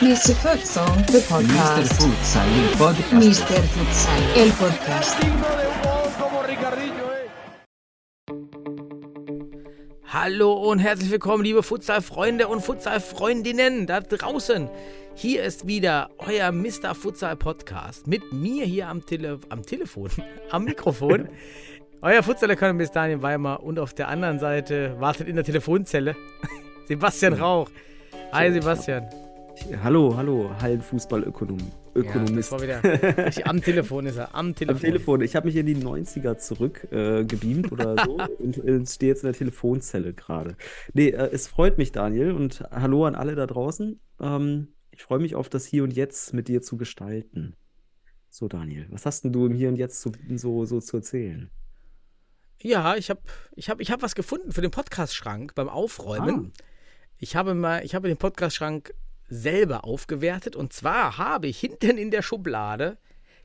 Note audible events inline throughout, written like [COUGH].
Mr. Futsal, the Mr. podcast. Futsal, el podcast. Mr. Futsal, el podcast. Hallo und herzlich willkommen, liebe Futsal-Freunde und Futsal-Freundinnen da draußen. Hier ist wieder euer Mr. Futsal Podcast mit mir hier am, Tele am Telefon, [LAUGHS] am Mikrofon. [LAUGHS] euer Futsal-Ökonomist Daniel Weimar und auf der anderen Seite wartet in der Telefonzelle [LAUGHS] Sebastian Rauch. Hi Sebastian. Hallo, hallo, Hallenfußballökonom. Ja, Ökonomist. war wieder richtig, am Telefon ist er, am Telefon. Am Telefon. Ich habe mich in die 90er zurück äh, gebeamt oder so und äh, stehe jetzt in der Telefonzelle gerade. Nee, äh, es freut mich, Daniel, und hallo an alle da draußen. Ähm, ich freue mich auf das Hier und Jetzt mit dir zu gestalten. So, Daniel, was hast denn du im Hier und Jetzt so, so, so zu erzählen? Ja, ich habe ich hab, ich hab was gefunden für den Podcast-Schrank beim Aufräumen. Ich habe mal, ich habe den Podcast-Schrank selber aufgewertet und zwar habe ich hinten in der Schublade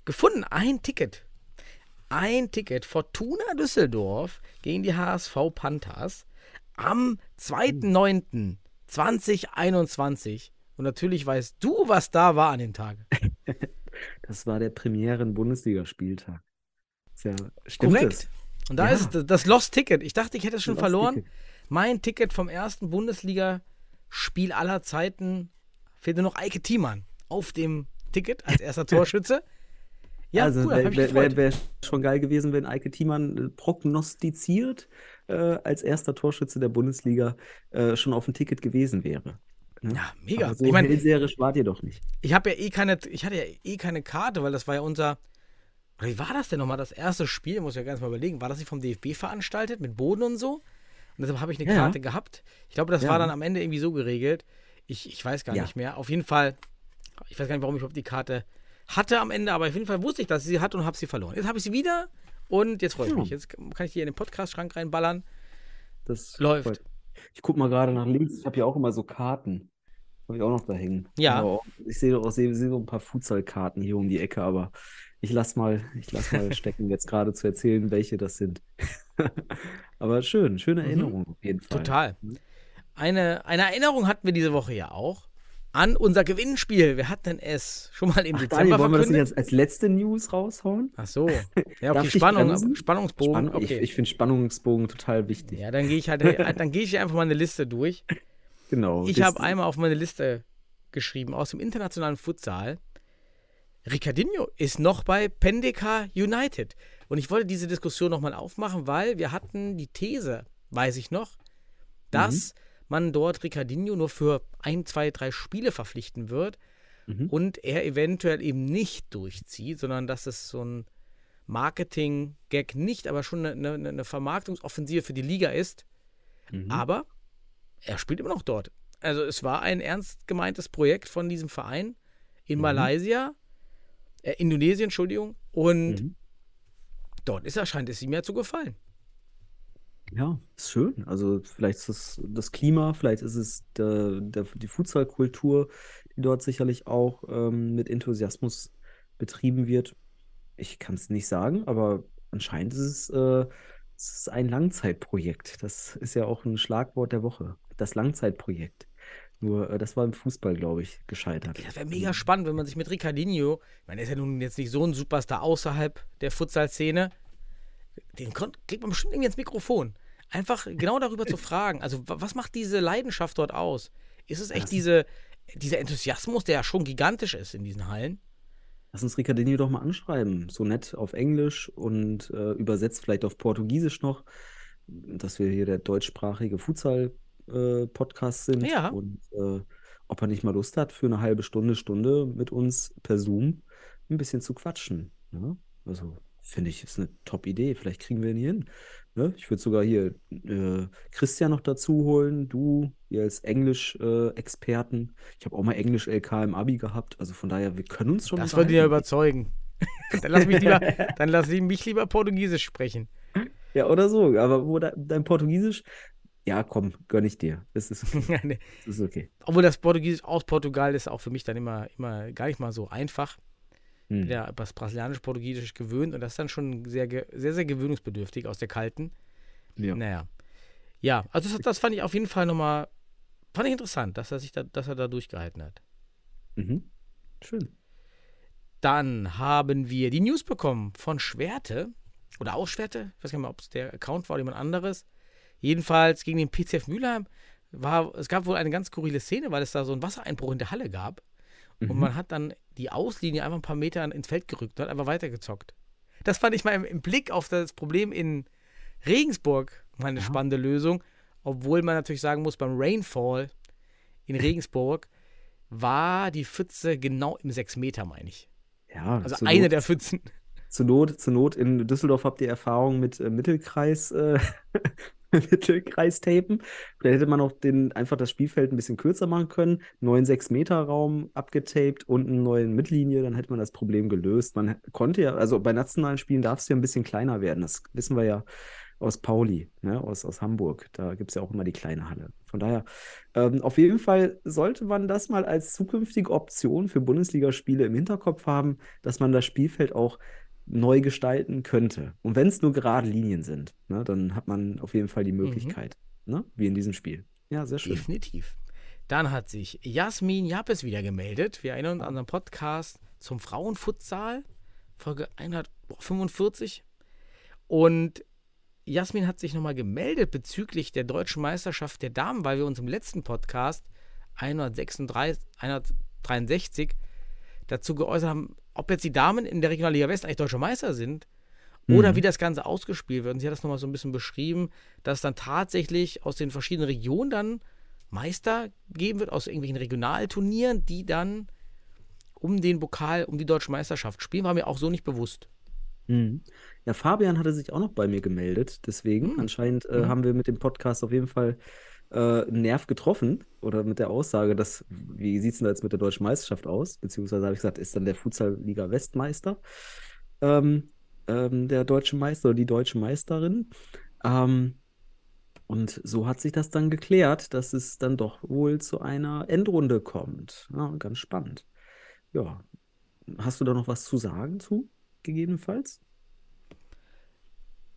gefunden ein Ticket. Ein Ticket Fortuna Düsseldorf gegen die HSV Panthers am 2.9.2021. Und natürlich weißt du, was da war an dem Tag. [LAUGHS] Das war der Premieren-Bundesligaspieltag. Ja, stimmt Korrekt. das? Und da Ja. ist das- das Lost Ticket. Ich dachte, ich hätte es schon Lost verloren. Ticket. Mein Ticket vom ersten Bundesliga-Spiel aller Zeiten fehlte noch Eike Thiemann auf dem Ticket als erster Torschütze. [LAUGHS] Ja, also cool, wäre wär, wär schon geil gewesen, wenn Eike Thiemann äh, prognostiziert äh, als erster Torschütze der Bundesliga äh, schon auf dem Ticket gewesen wäre. Ja, mega. Aber so ich meine, hellseherisch wart ihr doch nicht. ich habe ja eh keine, ich hatte ja eh keine Karte, weil das war ja unser. Oder wie war das denn nochmal? Das erste Spiel, muss ich ja ganz mal überlegen. War das nicht vom DFB veranstaltet mit Boden und so? Und deshalb habe ich eine Ja. Karte gehabt. Ich glaube, das Ja. war dann am Ende irgendwie so geregelt. Ich, ich weiß gar Ja. nicht mehr. Auf jeden Fall, ich weiß gar nicht, warum ich überhaupt die Karte hatte am Ende, aber auf jeden Fall wusste ich, dass ich sie hatte und habe sie verloren. Jetzt habe ich sie wieder und jetzt freue ich mich. Jetzt kann ich die in den Podcast-Schrank reinballern. Das Läuft. freut- Ich gucke mal gerade nach links. Ich habe ja auch immer so Karten. Habe ich auch noch da hängen. Ja. Auch- Ich sehe auch sehe, sehe so ein paar Futsal-Karten hier um die Ecke, aber ich lass mal, ich lass mal [LAUGHS] stecken, jetzt gerade zu erzählen, welche das sind. [LAUGHS] aber schön, schöne Erinnerung auf jeden Fall. Mhm. Total. Mhm. Eine, eine Erinnerung hatten wir diese Woche ja auch an unser Gewinnspiel. Wir hatten es schon mal im Ach, Dezember Daniel, wollen wir das verkündet. als, letzte News raushauen? Ach so. Ja, [LAUGHS] okay, Spannung? Spannungsbogen. Spann okay. Ich, ich finde Spannungsbogen total wichtig. ja, dann gehe ich halt, dann gehe ich einfach mal eine Liste durch. Genau. Ich habe einmal auf meine Liste geschrieben aus dem internationalen Futsal. Ricardinho ist noch bei Pendeka United. Und ich wollte diese Diskussion nochmal aufmachen, weil wir hatten die These, weiß ich noch, dass man dort Ricardinho nur für ein, zwei, drei Spiele verpflichten wird Mhm. und er eventuell eben nicht durchzieht, sondern dass es so ein Marketing-Gag nicht, aber schon eine, eine, eine Vermarktungsoffensive für die Liga ist. Mhm. Aber er spielt immer noch dort. Also es war ein ernst gemeintes Projekt von diesem Verein in Malaysia, äh, Indonesien, Entschuldigung. Und Mhm. dort ist er, scheint es ihm ja zu gefallen. Ja, ist schön. Also vielleicht ist es das Klima, vielleicht ist es der, der, die Futsalkultur, die dort sicherlich auch ähm, mit Enthusiasmus betrieben wird. Ich kann es nicht sagen, aber anscheinend ist es, äh, es ist ein Langzeitprojekt. Das ist ja auch ein Schlagwort der Woche. Das Langzeitprojekt. Nur äh, das war im Fußball, glaube ich, gescheitert. Das wäre mega spannend, wenn man sich mit Ricardinho, ich meine, er ist ja nun jetzt nicht so ein Superstar außerhalb der Futsal-Szene, den kriegt man bestimmt irgendwie ins Mikrofon. Einfach genau darüber zu [LAUGHS] fragen. Also, wa- was macht diese Leidenschaft dort aus? Ist es echt diese, dieser Enthusiasmus, der ja schon gigantisch ist in diesen Hallen? Lass uns Ricardinho doch mal anschreiben. So nett auf Englisch und äh, übersetzt vielleicht auf Portugiesisch noch, dass wir hier der deutschsprachige Futsal-Podcast sind. Ja. Und äh, ob er nicht mal Lust hat, für eine halbe Stunde, Stunde mit uns per Zoom ein bisschen zu quatschen. Ne? Also finde ich, ist eine Top-Idee. Vielleicht kriegen wir ihn hier hin. Ne? Ich würde sogar hier äh, Christian noch dazu holen, du hier als Englisch-Experten. ich habe auch mal Englisch-LK im Abi gehabt. Also von daher, wir können uns schon Das würde ja überzeugen. [LAUGHS] dann lass mich lieber, dann lass ich mich lieber Portugiesisch sprechen. Ja, oder so. Aber wo de dein Portugiesisch Ja, komm, gönn ich dir. Das ist, [LAUGHS] Nee. das ist okay. Obwohl das Portugiesisch aus Portugal ist auch für mich dann immer, immer gar nicht mal so einfach. Hm. Ja, das brasilianisch-portugiesisch gewöhnt und das ist dann schon sehr, sehr, sehr gewöhnungsbedürftig aus der kalten. Ja. Naja. Ja, also das, das fand ich auf jeden Fall nochmal, fand ich interessant, dass er sich da, dass er da durchgehalten hat. Mhm. Schön. Dann haben wir die News bekommen von Schwerte oder aus Schwerte. Ich weiß gar nicht mehr, ob es der Account war oder jemand anderes. Jedenfalls gegen den PCF Mülheim war, es gab wohl eine ganz skurrile Szene, weil es da so einen Wassereinbruch in der Halle gab. Und Mhm. man hat dann die Auslinie einfach ein paar Meter ins Feld gerückt und hat einfach weitergezockt. Das fand ich mal im, im Blick auf das Problem in Regensburg mal eine Ja. spannende Lösung. Obwohl man natürlich sagen muss, beim Rainfall in [LAUGHS] Regensburg war die Pfütze genau im 6 Meter, meine ich. Ja, Also eine Not, der Pfützen. zur Not, zur Not in Düsseldorf habt ihr Erfahrung mit äh, Mittelkreis, äh, [LAUGHS] [LAUGHS] Mittelkreistapen. Vielleicht hätte man auch den, einfach das Spielfeld ein bisschen kürzer machen können, neuen 6-Meter-Raum abgetaped und eine neue Mittellinie, dann hätte man das Problem gelöst. Man konnte ja, also bei nationalen Spielen darf es ja ein bisschen kleiner werden. Das wissen wir ja aus Pauli, ne, aus, aus Hamburg. Da gibt es ja auch immer die kleine Halle. Von daher, ähm, auf jeden Fall sollte man das mal als zukünftige Option für Bundesligaspiele im Hinterkopf haben, dass man das Spielfeld auch neu gestalten könnte. Und wenn es nur gerade Linien sind, ne, dann hat man auf jeden Fall die Möglichkeit, ne, wie in diesem Spiel. Ja, sehr schön. Definitiv. Dann hat sich Jasmin Japes wieder gemeldet. Wir erinnern uns an unseren Podcast zum Frauenfutsal, Folge 145. Und Jasmin hat sich nochmal gemeldet bezüglich der deutschen Meisterschaft der Damen, weil wir uns im letzten Podcast 136, 163 dazu geäußert haben, ob jetzt die Damen in der Regionalliga West eigentlich deutsche Meister sind oder Mhm. wie das Ganze ausgespielt wird. Und sie hat das nochmal so ein bisschen beschrieben, dass dann tatsächlich aus den verschiedenen Regionen dann Meister geben wird, aus irgendwelchen Regionalturnieren, die dann um den Pokal, um die deutsche Meisterschaft spielen, war mir auch so nicht bewusst. Mhm. Ja, Fabian hatte sich auch noch bei mir gemeldet, deswegen. Mhm. Anscheinend äh, Mhm. haben wir mit dem Podcast auf jeden Fall äh, Nerv getroffen oder mit der Aussage, dass, wie sieht es denn jetzt mit der deutschen Meisterschaft aus? Beziehungsweise habe ich gesagt, ist dann der Futsal-Liga Westmeister ähm, ähm, der deutsche Meister oder die deutsche Meisterin? Ähm, und so hat sich das dann geklärt, dass es dann doch wohl zu einer Endrunde kommt. Ja, ganz spannend. Ja, hast du da noch was zu sagen zu, gegebenenfalls?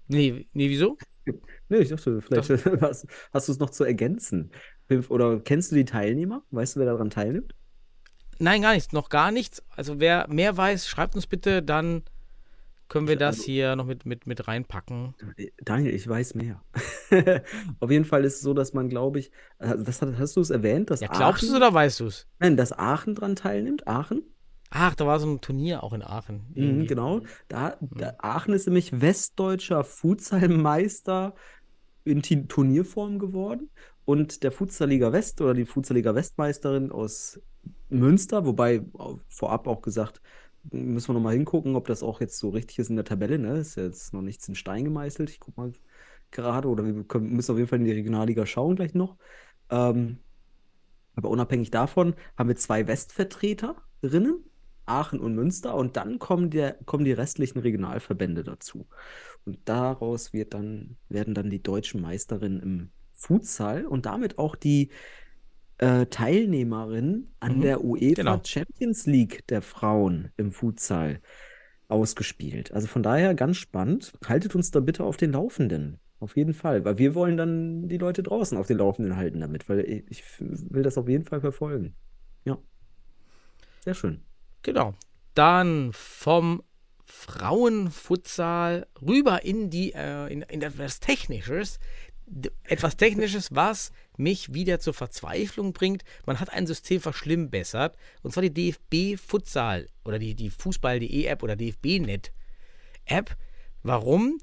Nee, nee, wieso? Nee, ich dachte, vielleicht [LAUGHS] hast, hast du es noch zu ergänzen. Oder kennst du die Teilnehmer? Weißt du, wer daran teilnimmt? Nein, gar nichts, noch gar nichts. Also wer mehr weiß, schreibt uns bitte, dann können wir das also- hier noch mit, mit, mit reinpacken. Daniel, ich weiß mehr. [LAUGHS] Auf jeden Fall ist es so, dass man, glaube ich, äh, das hat, hast du es erwähnt, dass Ja, glaubst du es oder weißt du es? nein, dass Aachen dran teilnimmt? Aachen? Ach, da war so ein Turnier auch in Aachen. Mhm, genau. Da, da, Aachen ist nämlich westdeutscher Futsalmeister in Ti- Turnierform geworden. Und der Futsalliga West oder die Futsalliga Westmeisterin aus Münster, wobei vorab auch gesagt, müssen wir nochmal hingucken, ob das auch jetzt so richtig ist in der Tabelle. Ne? Ist ja jetzt noch nichts in Stein gemeißelt. Ich guck mal gerade, oder wir können, müssen auf jeden Fall in die Regionalliga schauen gleich noch. Ähm, aber unabhängig davon haben wir zwei Westvertreterinnen, Aachen und Münster, und dann kommen, der, kommen die restlichen Regionalverbände dazu. Und daraus wird dann, werden dann die deutschen Meisterinnen im Futsal und damit auch die äh, Teilnehmerin an Mhm, der UEFA genau. Champions League der Frauen im Futsal ausgespielt. Also von daher ganz spannend. Haltet uns da bitte auf den Laufenden. Auf jeden Fall, weil wir wollen dann die Leute draußen auf den Laufenden halten damit, weil ich, ich will das auf jeden Fall verfolgen. Ja. Sehr schön. Genau. Dann vom Frauenfutsal rüber in die äh, in, in etwas Technisches. Etwas Technisches, was mich wieder zur Verzweiflung bringt. Man hat ein System verschlimmbessert. Und zwar die DFB Futsal oder die, die Fußball.de App oder DFB-Net App. Warum?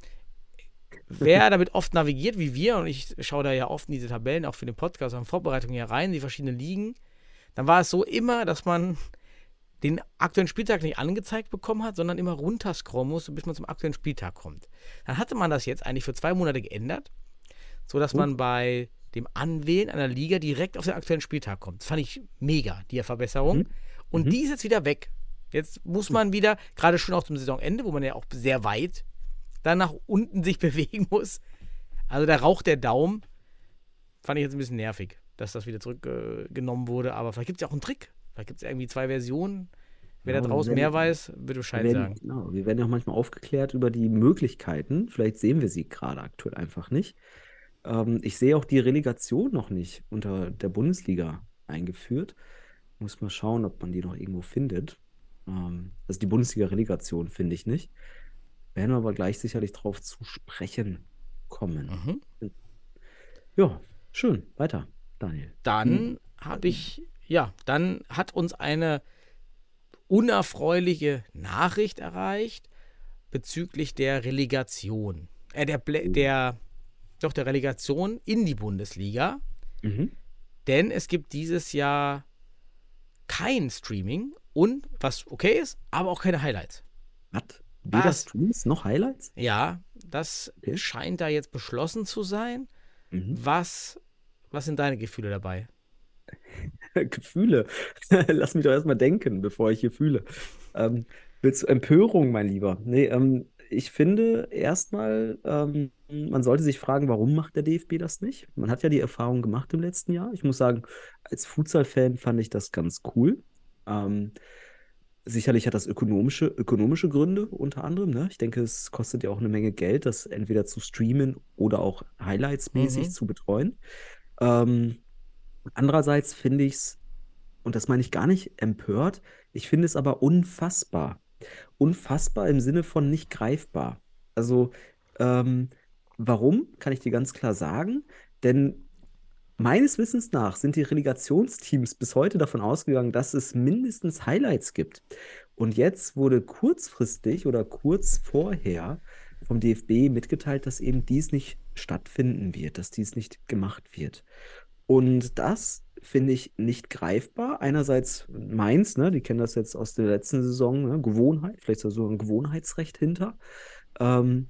Wer damit oft navigiert wie wir, und ich schaue da ja oft in diese Tabellen, auch für den Podcast, an Vorbereitungen hier rein, die verschiedenen Ligen, dann war es so immer, dass man den aktuellen Spieltag nicht angezeigt bekommen hat, sondern immer runterscrollen musste, bis man zum aktuellen Spieltag kommt. Dann hatte man das jetzt eigentlich für zwei Monate geändert, sodass man bei dem Anwählen einer Liga direkt auf den aktuellen Spieltag kommt. Das fand ich mega, die Verbesserung. Mhm. Und Mhm. die ist jetzt wieder weg. Jetzt muss man wieder, gerade schon auch zum Saisonende, wo man ja auch sehr weit dann nach unten sich [LAUGHS] bewegen muss. Also da raucht der Daumen. fand ich jetzt ein bisschen nervig, dass das wieder zurückgenommen wurde. Aber vielleicht gibt es ja auch einen Trick. Vielleicht gibt es irgendwie zwei Versionen. Wer Ja, da draußen mehr weiß, wird Wir Bescheid werden, sagen. genau, wir werden ja auch manchmal aufgeklärt über die Möglichkeiten. Vielleicht sehen wir sie gerade aktuell einfach nicht. Ähm, ich sehe auch die Relegation noch nicht unter der Bundesliga eingeführt. Muss mal schauen, ob man die noch irgendwo findet. Ähm, also die Bundesliga-Relegation finde ich nicht. Werden wir aber gleich sicherlich drauf zu sprechen kommen. Mhm. Ja, schön. Weiter, Daniel. Dann habe ich, ja, dann hat uns eine unerfreuliche Nachricht erreicht bezüglich der Relegation. Äh, der, der, doch der Relegation in die Bundesliga. Mhm. Denn es gibt dieses Jahr kein Streaming und, was okay ist, aber auch keine Highlights. Was? Weder Was? Streams noch Highlights? Ja, das Okay. scheint da jetzt beschlossen zu sein. Mhm. Was, was sind deine Gefühle dabei? [LAUGHS] Gefühle. [LAUGHS] Lass mich doch erstmal denken, bevor ich hier fühle. Ähm, willst du Empörung, mein Lieber? Nee, ähm, ich finde erstmal, ähm, man sollte sich fragen, warum macht der DFB das nicht? Man hat ja die Erfahrung gemacht im letzten Jahr. Ich muss sagen, als Futsal-Fan fand ich das ganz cool. Ähm, sicherlich hat das ökonomische, ökonomische Gründe unter anderem. Ne? Ich denke, es kostet ja auch eine Menge Geld, das entweder zu streamen oder auch Highlights-mäßig Mhm. zu betreuen. Ähm, Andererseits finde ich es, und das meine ich gar nicht empört, ich finde es aber unfassbar. Unfassbar im Sinne von nicht greifbar. Also, ähm, warum, kann ich dir ganz klar sagen. Denn meines Wissens nach sind die Relegationsteams bis heute davon ausgegangen, dass es mindestens Highlights gibt. Und jetzt wurde kurzfristig oder kurz vorher vom DFB mitgeteilt, dass eben dies nicht stattfinden wird, dass dies nicht gemacht wird. Und das finde ich nicht greifbar. Einerseits Mainz, ne, die kennen das jetzt aus der letzten Saison, ne, Gewohnheit, vielleicht so ein Gewohnheitsrecht hinter. Ähm,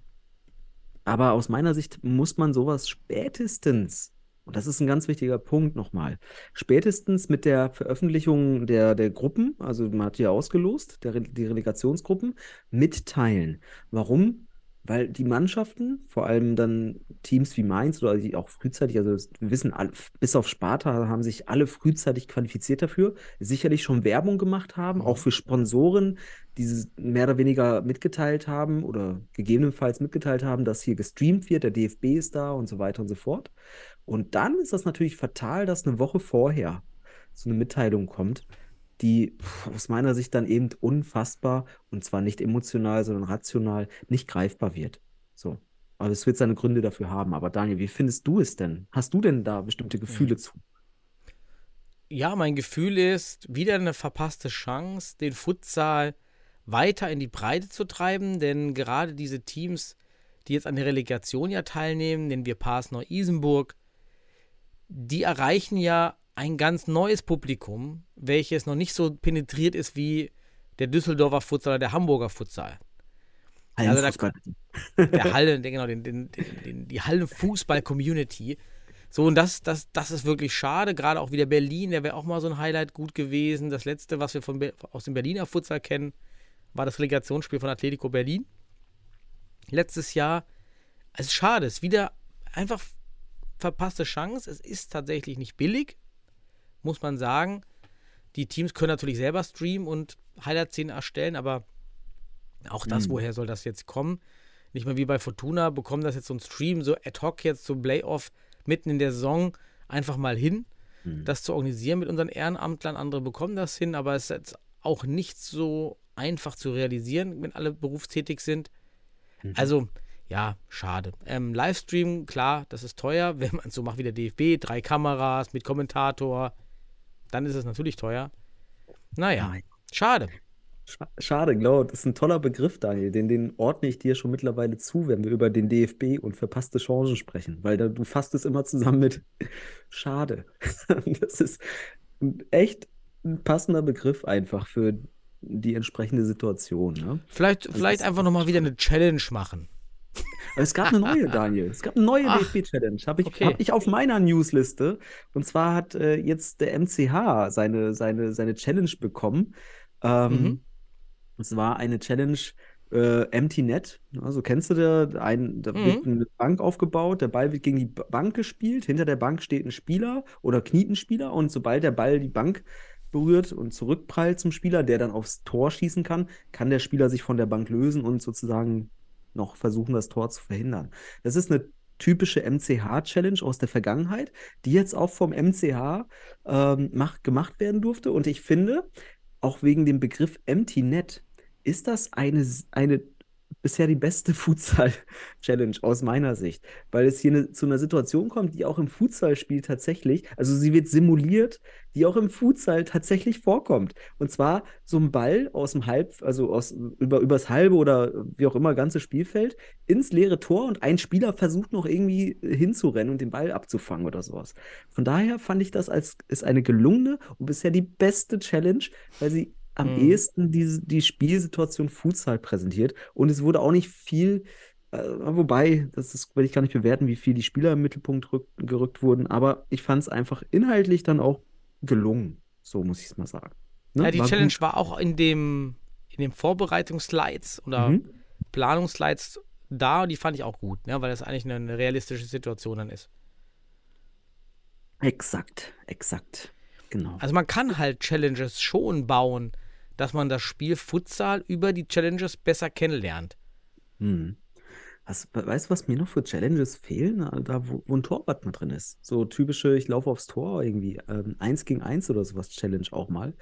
aber aus meiner Sicht muss man sowas spätestens, und das ist ein ganz wichtiger Punkt nochmal, spätestens mit der Veröffentlichung der, der Gruppen, also man hat die ausgelost, der, die Relegationsgruppen, mitteilen. Warum? Weil die Mannschaften, vor allem dann Teams wie Mainz oder die auch frühzeitig, also wir wissen, alle, bis auf Sparta haben sich alle frühzeitig qualifiziert dafür, sicherlich schon Werbung gemacht haben, auch für Sponsoren, die mehr oder weniger mitgeteilt haben oder gegebenenfalls mitgeteilt haben, dass hier gestreamt wird, der DFB ist da und so weiter und so fort. Und dann ist das natürlich fatal, dass eine Woche vorher so eine Mitteilung kommt, die aus meiner Sicht dann eben unfassbar und zwar nicht emotional, sondern rational nicht greifbar wird. So. Aber es wird seine Gründe dafür haben. Aber Daniel, wie findest du es denn? Hast du denn da bestimmte Gefühle zu? Ja, mein Gefühl ist, wieder eine verpasste Chance, den Futsal weiter in die Breite zu treiben, denn gerade diese Teams, die jetzt an der Relegation ja teilnehmen, nennen wir Pass Neu-Isenburg, die erreichen ja ein ganz neues Publikum, welches noch nicht so penetriert ist wie der Düsseldorfer Futsal oder der Hamburger Futsal. Also da- [LAUGHS] der Halle, der, genau, den, den, den, die Hallenfußball-Community. So, und das, das, das ist wirklich schade. Gerade auch wieder Berlin, der wäre auch mal so ein Highlight gut gewesen. Das letzte, was wir von, aus dem Berliner Futsal kennen, war das Relegationsspiel von Atletico Berlin. Letztes Jahr. Es ist schade, es ist wieder einfach verpasste Chance. Es ist tatsächlich nicht billig, muss man sagen. Die Teams können natürlich selber streamen und Highlight-Szenen erstellen, aber auch das, Mhm. woher soll das jetzt kommen? Nicht mehr wie bei Fortuna, bekommen das jetzt so ein Stream, so ad hoc jetzt zum Playoff mitten in der Saison einfach mal hin, Mhm. das zu organisieren mit unseren Ehrenamtlern. Andere bekommen das hin, aber es ist jetzt auch nicht so einfach zu realisieren, wenn alle berufstätig sind. Mhm. Also, ja, schade. Ähm, Livestream, klar, das ist teuer. [LAUGHS] Wenn man es so macht wie der DFB, drei Kameras mit Kommentator, dann ist es natürlich teuer. Naja, Ja, schade. Scha- Schade, genau. Das ist ein toller Begriff, Daniel. Den, den ordne ich dir schon mittlerweile zu, wenn wir über den DFB und verpasste Chancen sprechen. Weil da, du fasst es immer zusammen mit [LAUGHS] Schade. [LAUGHS] Das ist echt ein passender Begriff einfach für die entsprechende Situation. Ne? Vielleicht, Also vielleicht einfach nochmal wieder eine Challenge machen. Aber es gab eine neue, [LAUGHS] Daniel. Es gab eine neue DFB-Challenge. Habe ich, okay. hab ich auf meiner Newsliste. Und zwar hat äh, jetzt der MCH seine, seine, seine Challenge bekommen. Ähm, Mhm. Es war eine Challenge äh, Empty Net. Also kennst du da, ein, da Mhm. wird eine Bank aufgebaut, der Ball wird gegen die Bank gespielt, hinter der Bank steht ein Spieler oder kniet ein Spieler und sobald der Ball die Bank berührt und zurückprallt zum Spieler, der dann aufs Tor schießen kann, kann der Spieler sich von der Bank lösen und sozusagen noch versuchen, das Tor zu verhindern. Das ist eine typische MCH-Challenge aus der Vergangenheit, die jetzt auch vom MCH ähm, mach, gemacht werden durfte. Und ich finde, auch wegen dem Begriff Empty Net, ist das eine, eine bisher die beste [LAUGHS] Futsal-Challenge aus meiner Sicht, weil es hier ne, zu einer Situation kommt, die auch im Futsalspiel tatsächlich, also sie wird simuliert, die auch im Futsal tatsächlich vorkommt. Und zwar so ein Ball aus dem Halb, also aus, über, übers halbe oder wie auch immer ganze Spielfeld ins leere Tor und ein Spieler versucht noch irgendwie hinzurennen und den Ball abzufangen oder sowas. Von daher fand ich das als ist eine gelungene und bisher die beste Challenge, weil sie am Mhm. ehesten die, die Spielsituation Futsal präsentiert. Und es wurde auch nicht viel, äh, wobei, das ist, will ich gar nicht bewerten, wie viel die Spieler im Mittelpunkt rück, gerückt wurden, aber ich fand es einfach inhaltlich dann auch gelungen. So muss ich es mal sagen. Ne? Ja, die War Challenge gut. war auch in dem, in dem Vorbereitungsslides oder Mhm. Planungsslides da und die fand ich auch gut, ne, weil das eigentlich eine, eine realistische Situation dann ist. Exakt, exakt. Genau. Also man kann halt Challenges schon bauen, dass man das Spiel Futsal über die Challenges besser kennenlernt. Hm. Was, weißt du, was mir noch für Challenges fehlen? Da, wo, wo ein Torwart mal drin ist. So typische, ich laufe aufs Tor irgendwie. Ähm, eins gegen eins oder sowas Challenge auch mal.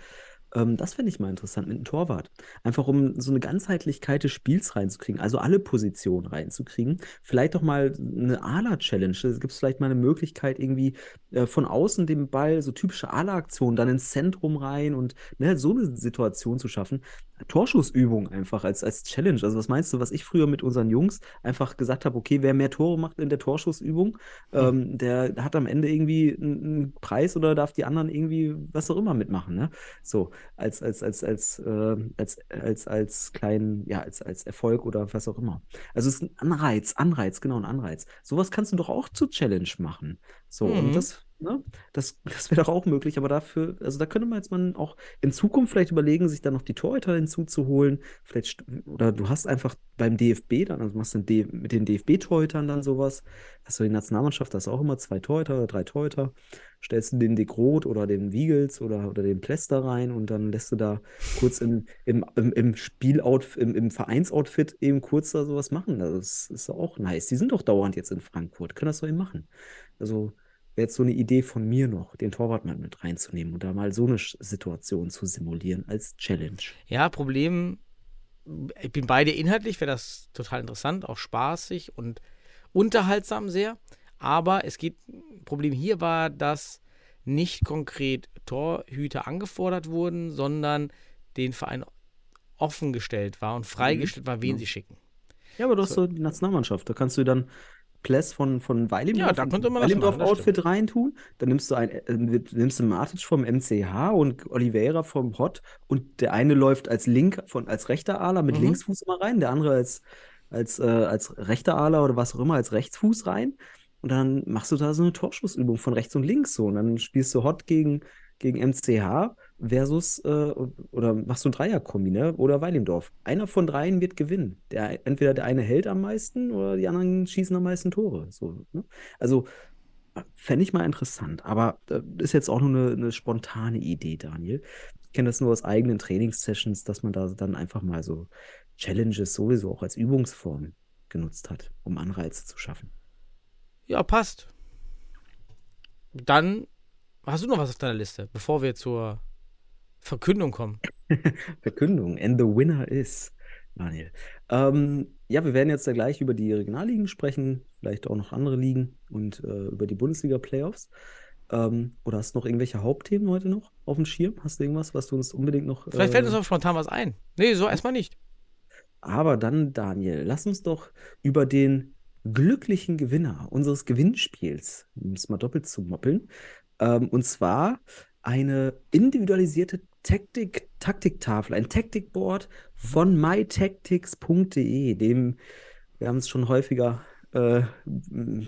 Ähm, das fände ich mal interessant mit einem Torwart. Einfach um so eine Ganzheitlichkeit des Spiels reinzukriegen, also alle Positionen reinzukriegen. Vielleicht doch mal eine Ala-Challenge. Es gibt vielleicht mal eine Möglichkeit, irgendwie äh, von außen den Ball, so typische Ala-Aktionen, dann ins Zentrum rein und ne, so eine Situation zu schaffen. Torschussübung einfach als, als Challenge. Also, was meinst du, was ich früher mit unseren Jungs einfach gesagt habe, okay, wer mehr Tore macht in der Torschussübung, ähm, der hat am Ende irgendwie einen, einen Preis oder darf die anderen irgendwie was auch immer mitmachen, ne? So, als, als, als, als, äh, als, als, als kleinen, ja, als, als Erfolg oder was auch immer. Also, es ist ein Anreiz, Anreiz, genau, ein Anreiz. Sowas kannst du doch auch zur Challenge machen. So, Mhm. und das, ne, das, das wäre doch auch möglich, aber dafür, also da könnte man jetzt mal auch in Zukunft vielleicht überlegen, sich dann noch die Torhüter hinzuzuholen. Vielleicht, oder du hast einfach beim DFB dann, also machst du mit den DFB-Torhütern dann sowas. Hast du die Nationalmannschaft, da hast auch immer zwei Torhüter oder drei Torhüter. Stellst du den De Groot oder den Wiegels oder, oder den Plester rein und dann lässt du da kurz im, im, im, im Spieloutfit, im, im Vereinsoutfit eben kurz da sowas machen. Das ist auch nice. Die sind doch dauernd jetzt in Frankfurt, können das doch eben machen. Also wäre jetzt so eine Idee von mir noch, den Torwart mal mit reinzunehmen und da mal so eine Situation zu simulieren als Challenge. Ja, Problem, ich bin bei dir inhaltlich, wäre das total interessant, auch spaßig und unterhaltsam sehr. Aber es geht, Problem hier war, dass nicht konkret Torhüter angefordert wurden, sondern den Verein offengestellt war und freigestellt war, wen genau. sie schicken. Ja, aber du hast so die Nationalmannschaft. Da kannst du dann Pless von, von Weilimdorf, Ja, da könnte man das machen, das Weilimdorf-Outfit reintun. Dann nimmst du, ein, äh, nimmst du Matic vom MCH und Oliveira vom Hot und der eine läuft als Link von, als rechter Aler mit Mhm. Linksfuß immer rein, der andere als, als, äh, als rechter Aler oder was auch immer als Rechtsfuß rein. Und dann machst du da so eine Torschussübung von rechts und links so. Und dann spielst du Hot gegen, gegen MCH versus, äh, oder machst du ein Dreierkombi, ne? Oder Weilimdorf. Einer von dreien wird gewinnen. Der, entweder der eine hält am meisten oder die anderen schießen am meisten Tore. So, ne? Also fände ich mal interessant. Aber das ist jetzt auch nur eine, eine spontane Idee, Daniel. Ich kenne das nur aus eigenen Trainingssessions, dass man da dann einfach mal so Challenges sowieso auch als Übungsform genutzt hat, um Anreize zu schaffen. Ja, passt. Dann hast du noch was auf deiner Liste, bevor wir zur Verkündung kommen. [LAUGHS] Verkündung. And the winner is Daniel. Ähm, ja, wir werden jetzt ja gleich über die Regionalligen sprechen, vielleicht auch noch andere Ligen und äh, über die Bundesliga-Playoffs. Ähm, oder hast du noch irgendwelche Hauptthemen heute noch auf dem Schirm? Hast du irgendwas, was du uns unbedingt noch. Vielleicht fällt äh, uns auch spontan was ein. Nee, so erstmal nicht. Aber dann, Daniel, lass uns doch über den glücklichen Gewinner unseres Gewinnspiels, um es mal doppelt zu moppeln, ähm, und zwar eine individualisierte Taktik, Taktiktafel, ein Taktikboard von mytactics.de, dem wir haben es schon häufiger äh,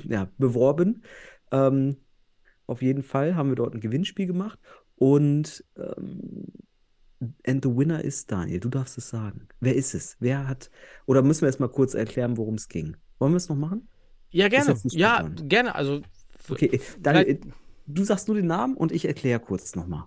ja, beworben. Ähm, auf jeden Fall haben wir dort ein Gewinnspiel gemacht und ähm, and the winner is Daniel. Du darfst es sagen. Wer ist es? Wer hat. Oder müssen wir erst mal kurz erklären, worum es ging? Wollen wir es noch machen? Ja, gerne. Ja, gerne. Also, Okay, Daniel, äh, du sagst nur den Namen und ich erkläre kurz nochmal.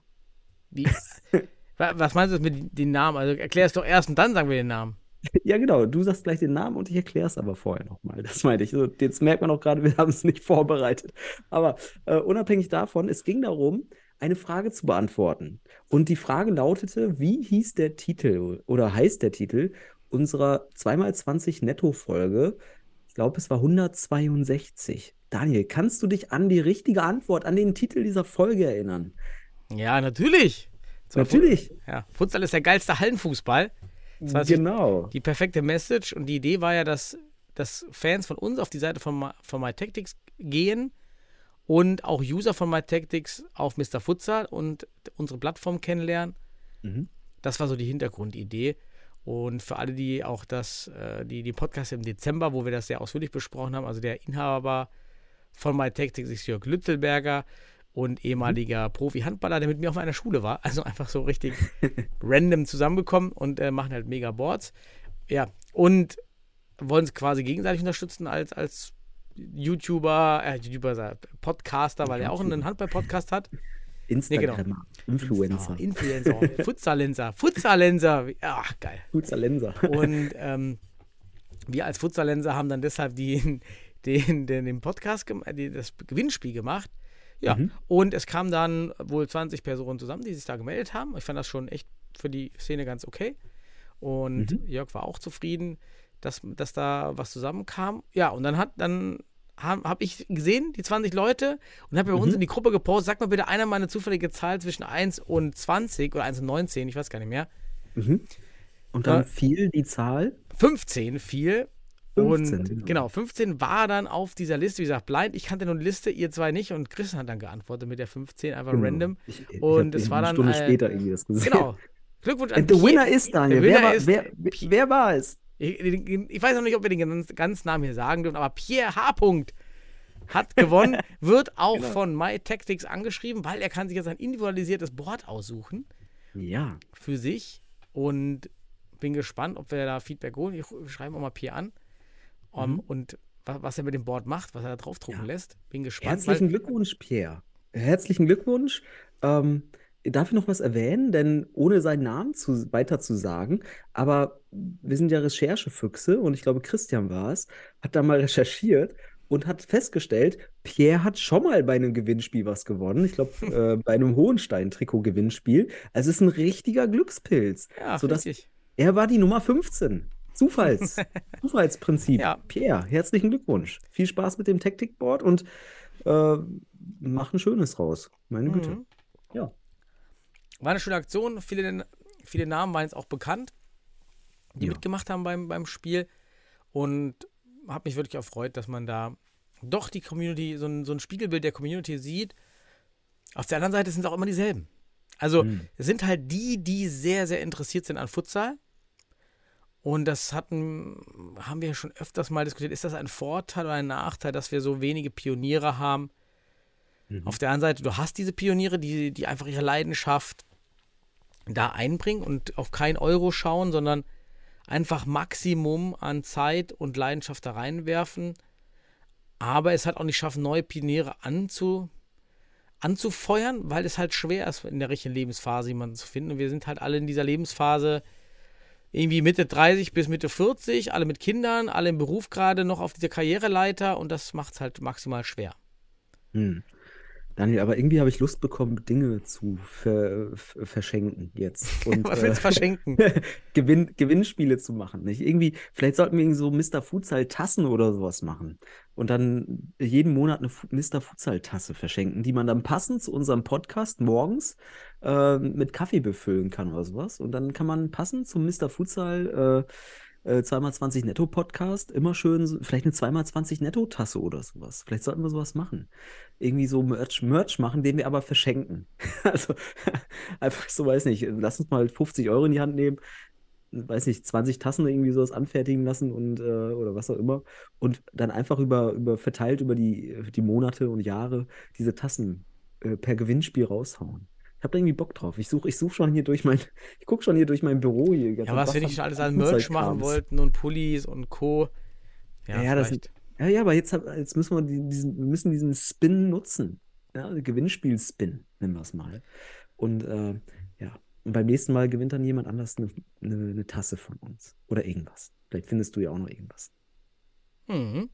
Was meinst du mit den Namen? Also, erklär es doch erst und dann sagen wir den Namen. Ja, genau. Du sagst gleich den Namen und ich erkläre es aber vorher nochmal. Das meinte ich. So, jetzt merkt man auch gerade, wir haben es nicht vorbereitet. Aber äh, unabhängig davon, es ging darum, eine Frage zu beantworten. Und die Frage lautete: Wie hieß der Titel oder heißt der Titel unserer 2x20 Netto-Folge? Ich glaube, es war 162. Daniel, kannst du dich an die richtige Antwort, an den Titel dieser Folge erinnern? Ja, natürlich. Zwar Natürlich. Ja, Futsal ist der geilste Hallenfußball. Das war Genau. die perfekte Message und die Idee war ja, dass, dass Fans von uns auf die Seite von, My- von MyTactics gehen und auch User von MyTactics auf Mr. Futsal und unsere Plattform kennenlernen. Mhm. Das war so die Hintergrundidee. Und für alle, die auch das, äh, die, die Podcast im Dezember, wo wir das sehr ausführlich besprochen haben, also der Inhaber von MyTactics ist Jörg Lützelberger und ehemaliger Profi-Handballer, der mit mir auf einer Schule war. Also einfach so richtig [LAUGHS] random zusammengekommen und äh, machen halt mega Boards. Ja, und wollen es quasi gegenseitig unterstützen als, als YouTuber, äh, YouTuber, Podcaster, weil er auch einen Handball-Podcast hat. Instagrammer, Influencer, Ah, Influencer, Futsalenser, Futsalenser. Ja, geil. Futsalenser. Und [LAUGHS] ähm, wir als Futsalenser haben dann deshalb die, den, den, den Podcast, das Gewinnspiel gemacht. Ja, Mhm. und es kamen dann wohl 20 Personen zusammen, die sich da gemeldet haben. Ich fand das schon echt für die Szene ganz okay. Und Mhm. Jörg war auch zufrieden, dass, dass da was zusammenkam. Ja, und dann hat dann habe hab ich gesehen, die 20 Leute, und habe bei Mhm. uns in die Gruppe gepostet, sag mal bitte einer mal eine zufällige Zahl zwischen 1 und 20 oder 1 und 19, ich weiß gar nicht mehr. Mhm. Und dann Ja. fiel die Zahl. 15 fiel. 15, und genau. genau, 15 war dann auf dieser Liste, wie gesagt, blind. Ich kannte nur die Liste, ihr zwei nicht. Und Christian hat dann geantwortet mit der 15, einfach Genau. random. Ich, ich Und es war eine dann, Stunde äh, später irgendwie das gesehen. Genau. Glückwunsch an And the Pierre- winner ist Daniel. Der Wer Winner war, ist wer, wer war es? Ich, ich weiß noch nicht, ob wir den ganz, ganz Namen hier sagen dürfen, aber Pierre H. Punkt hat gewonnen, [LAUGHS] wird auch Genau. von MyTactics angeschrieben, weil er kann sich jetzt ein individualisiertes Board aussuchen Ja. für sich und bin gespannt, ob wir da Feedback holen. Ich schreibe auch mal Pierre an um, und wa- was er mit dem Board macht, was er da draufdrucken Mhm. Ja. lässt. Bin gespannt. Herzlichen Glückwunsch, Pierre. Herzlichen Glückwunsch. Ähm, darf ich noch was erwähnen? Denn ohne seinen Namen zu, weiter zu sagen, aber wir sind ja Recherchefüchse und ich glaube, Christian war es, hat da mal recherchiert und hat festgestellt, Pierre hat schon mal bei einem Gewinnspiel was gewonnen. Ich glaube, [LAUGHS] äh, bei einem Hohenstein-Trikot-Gewinnspiel. Also es ist ein richtiger Glückspilz. ja, sodass- richtig. Er war die Nummer 15. Zufalls. [LAUGHS] Zufallsprinzip. Ja. Pierre, herzlichen Glückwunsch. Viel Spaß mit dem Taktikboard und äh, mach ein schönes raus. Meine Güte. Mhm. Ja. War eine schöne Aktion. Viele, viele Namen waren jetzt auch bekannt, die Ja. mitgemacht haben beim, beim Spiel. Und habe mich wirklich erfreut, dass man da doch die Community, so ein, so ein Spiegelbild der Community sieht. Auf der anderen Seite sind es auch immer dieselben. Also Mhm. es sind halt die, die sehr, sehr interessiert sind an Futsal. Und das hatten, haben wir schon öfters mal diskutiert. Ist das ein Vorteil oder ein Nachteil, dass wir so wenige Pioniere haben? Mhm. Auf der anderen Seite, du hast diese Pioniere, die, die einfach ihre Leidenschaft da einbringen und auf kein Euro schauen, sondern einfach Maximum an Zeit und Leidenschaft da reinwerfen. Aber es halt auch nicht schaffen, neue Pioniere anzu, anzufeuern, weil es halt schwer ist, in der richtigen Lebensphase jemanden zu finden. Und wir sind halt alle in dieser Lebensphase irgendwie Mitte 30 bis Mitte 40, alle mit Kindern, alle im Beruf gerade noch auf dieser Karriereleiter und das macht es halt maximal schwer. Hm. Daniel, aber irgendwie habe ich Lust bekommen, Dinge zu ver verschenken jetzt. [LAUGHS] Und, Was willst du äh, verschenken? [LAUGHS] Gewinn Gewinnspiele zu machen. Nicht? Irgendwie, vielleicht sollten wir irgendwie so Mr. Futsal Tassen oder sowas machen. Und dann jeden Monat eine Fu Mr. Futsal Tasse verschenken, die man dann passend zu unserem Podcast morgens äh, mit Kaffee befüllen kann oder sowas. Und dann kann man passend zum Mr. Futsal äh, äh, 2x20 Netto Podcast immer schön, vielleicht eine 2x20 Netto Tasse oder sowas. Vielleicht sollten wir sowas machen. Irgendwie so Merch, Merch machen, den wir aber verschenken. [LAUGHS] Also [LAUGHS] einfach so, weiß nicht, lass uns mal 50 Euro in die Hand nehmen weiß nicht, 20 Tassen irgendwie sowas anfertigen lassen und äh, oder was auch immer. Und dann einfach über, über verteilt über die, die Monate und Jahre diese Tassen äh, per Gewinnspiel raushauen. Ich habe da irgendwie Bock drauf. Ich suche ich such schon hier durch mein, [LAUGHS] ich gucke schon hier durch mein Büro hier. Ja, was wir nicht schon alles an Merch machen wollten und Pullis und Co. Ja, ja, das ja, ja, aber jetzt, jetzt müssen wir die- diesen, wir müssen diesen Spin nutzen. Ja, Gewinnspiel-Spin, nennen wir es mal. Und äh, ja, und beim nächsten Mal gewinnt dann jemand anders eine, eine, eine Tasse von uns. Oder irgendwas. Vielleicht findest du ja auch noch irgendwas. Mhm.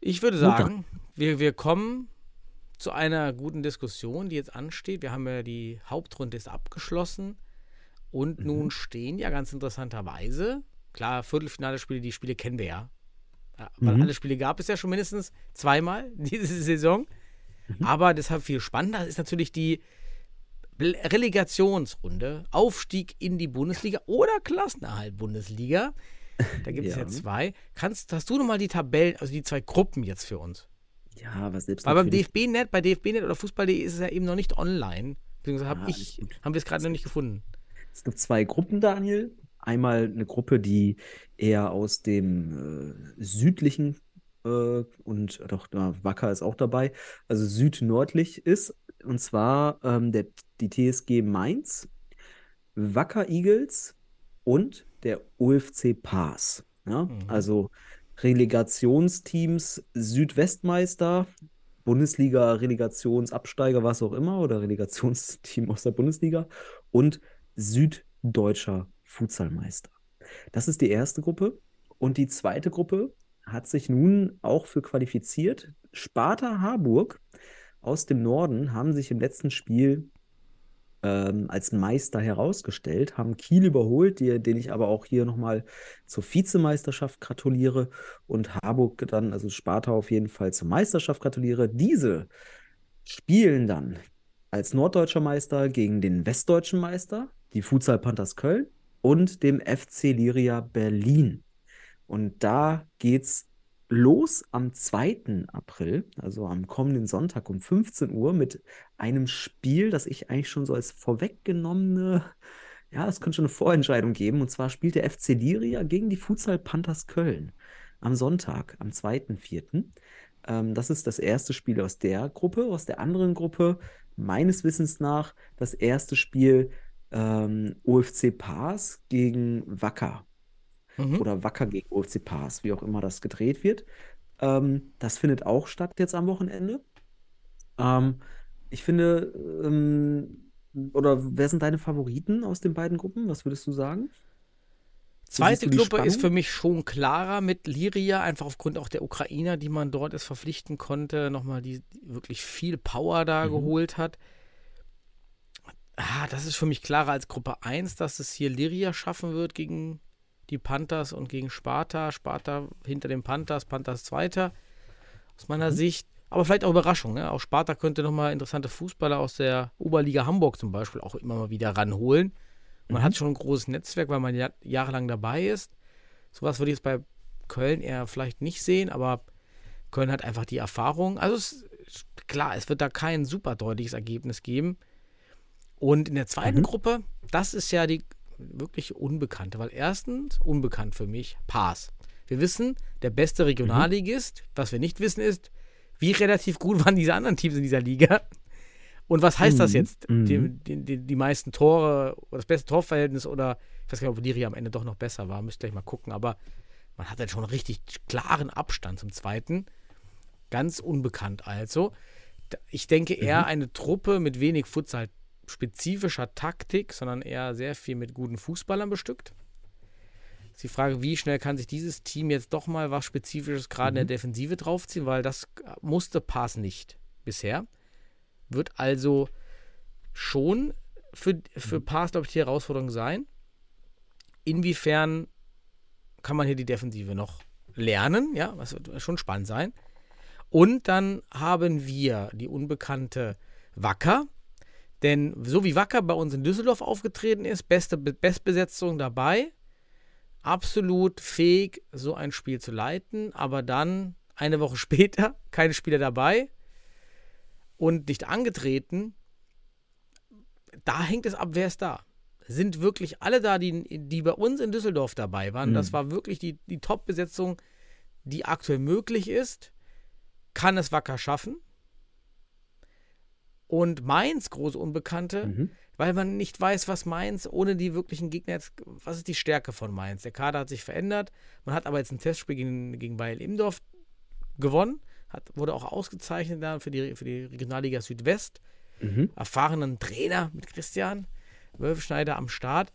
Ich würde sagen, wir, wir kommen zu einer guten Diskussion, die jetzt ansteht. Wir haben ja die Hauptrunde ist abgeschlossen und Mhm. nun stehen ja ganz interessanterweise, klar, Viertelfinale-Spiele, die Spiele kennen wir ja. weil Mhm. alle Spiele gab es ja schon mindestens zweimal [LAUGHS] diese Saison. Mhm. Aber deshalb viel spannender ist natürlich die Relegationsrunde, Aufstieg in die Bundesliga oder Klassenerhalt Bundesliga. Da gibt es [LAUGHS] ja Ja. zwei. Kannst, hast du nochmal die Tabellen, also die zwei Gruppen jetzt für uns? Ja, aber selbst Weil beim natürlich- DFB-Net, bei DFB-Net oder Fußball.de ist es ja eben noch nicht online. Beziehungsweise hab ich, haben wir es gerade noch nicht gefunden. Es gibt zwei Gruppen, Daniel. Einmal eine Gruppe, die eher aus dem äh, südlichen äh, und doch, na, Wacker ist auch dabei, also südnördlich ist. Und zwar ähm, der, die TSG Mainz, Wacker Eagles und der UFC Pass. Ja? Mhm. Also Relegationsteams Südwestmeister, Bundesliga, Relegationsabsteiger, was auch immer, oder Relegationsteam aus der Bundesliga und Süddeutscher Futsalmeister. Das ist die erste Gruppe. Und die zweite Gruppe hat sich nun auch für qualifiziert. Sparta Harburg aus dem Norden haben sich im letzten Spiel ähm, als Meister herausgestellt, haben Kiel überholt, die, den ich aber auch hier nochmal zur Vizemeisterschaft gratuliere und Harburg dann, also Sparta auf jeden Fall zur Meisterschaft gratuliere. Diese spielen dann als norddeutscher Meister gegen den westdeutschen Meister, die Futsal Panthers Köln und dem FC Liria Berlin. Und da geht's los am 2. April, also am kommenden Sonntag um 15 Uhr mit einem Spiel, das ich eigentlich schon so als vorweggenommene, ja, es könnte schon eine Vorentscheidung geben. Und zwar spielt der FC Liria gegen die Futsal Panthers Köln am Sonntag, am 2.4. Ähm, das ist das erste Spiel aus der Gruppe. Aus der anderen Gruppe, meines Wissens nach, das erste Spiel ähm, UFC Pass gegen Wacker Mhm. oder Wacker gegen UFC Pass, wie auch immer das gedreht wird. Ähm, das findet auch statt jetzt am Wochenende. Ähm, ich finde, ähm, oder wer sind deine Favoriten aus den beiden Gruppen? Was würdest du sagen? Zweite Gruppe ist für mich schon klarer mit Liria, einfach aufgrund auch der Ukrainer, die man dort jetzt verpflichten konnte, nochmal die, die wirklich viel Power da Mhm. geholt hat. Ah, das ist für mich klarer als Gruppe 1, dass es hier Liria schaffen wird gegen die Panthers und gegen Sparta. Sparta hinter den Panthers, Panthers Zweiter aus meiner Mhm. Sicht. Aber vielleicht auch Überraschung. Ne? Auch Sparta könnte nochmal interessante Fußballer aus der Oberliga Hamburg zum Beispiel auch immer mal wieder ranholen. Man Mhm. hat schon ein großes Netzwerk, weil man ja jahrelang dabei ist. Sowas würde ich jetzt bei Köln eher vielleicht nicht sehen, aber Köln hat einfach die Erfahrung. Also es, klar, es wird da kein super deutliches Ergebnis geben. Und in der zweiten Mhm. Gruppe, das ist ja die wirklich Unbekannte, weil erstens, unbekannt für mich, Pass. Wir wissen, der beste Regionalligist, was wir nicht wissen ist, wie relativ gut [LAUGHS] waren diese anderen Teams in dieser Liga. Und was heißt das Mhm. jetzt? Die, Mhm. die, die, die meisten Tore oder das beste Torverhältnis oder ich weiß gar nicht, ob Liria am Ende doch noch besser war, müsst ihr gleich mal gucken, aber man hat dann schon einen richtig klaren Abstand zum zweiten. Ganz unbekannt also. Ich denke eher eine Truppe mit wenig Futsal-spezifischer Taktik, sondern eher sehr viel mit guten Fußballern bestückt. Ist die Frage, wie schnell kann sich dieses Team jetzt doch mal was Spezifisches gerade in der Defensive draufziehen, weil das musste Pass nicht bisher. Wird also schon für, für Pass, glaube ich, die Herausforderung sein. Inwiefern kann man hier die Defensive noch lernen? Ja, das wird schon spannend sein. Und dann haben wir die unbekannte Wacker. Denn so wie Wacker bei uns in Düsseldorf aufgetreten ist, beste Be- Bestbesetzung dabei, absolut fähig, so ein Spiel zu leiten, aber dann eine Woche [LAUGHS] später keine Spieler dabei und nicht angetreten. Da hängt es ab, wer ist da. Sind wirklich alle da, die, die bei uns in Düsseldorf dabei waren? Mhm. Das war wirklich die, die Top-Besetzung, die aktuell möglich ist. Kann es Wacker schaffen? Und Mainz, große Unbekannte, Mhm. weil man nicht weiß, was Mainz ohne die wirklichen Gegner jetzt, was ist die Stärke von Mainz? Der Kader hat sich verändert. Man hat aber jetzt ein Testspiel gegen, gegen Bayern Imdorf gewonnen, hat, wurde auch ausgezeichnet dann für die, für die Regionalliga Südwest. Mhm. Erfahrenen Trainer mit Christian Wölfschneider am Start.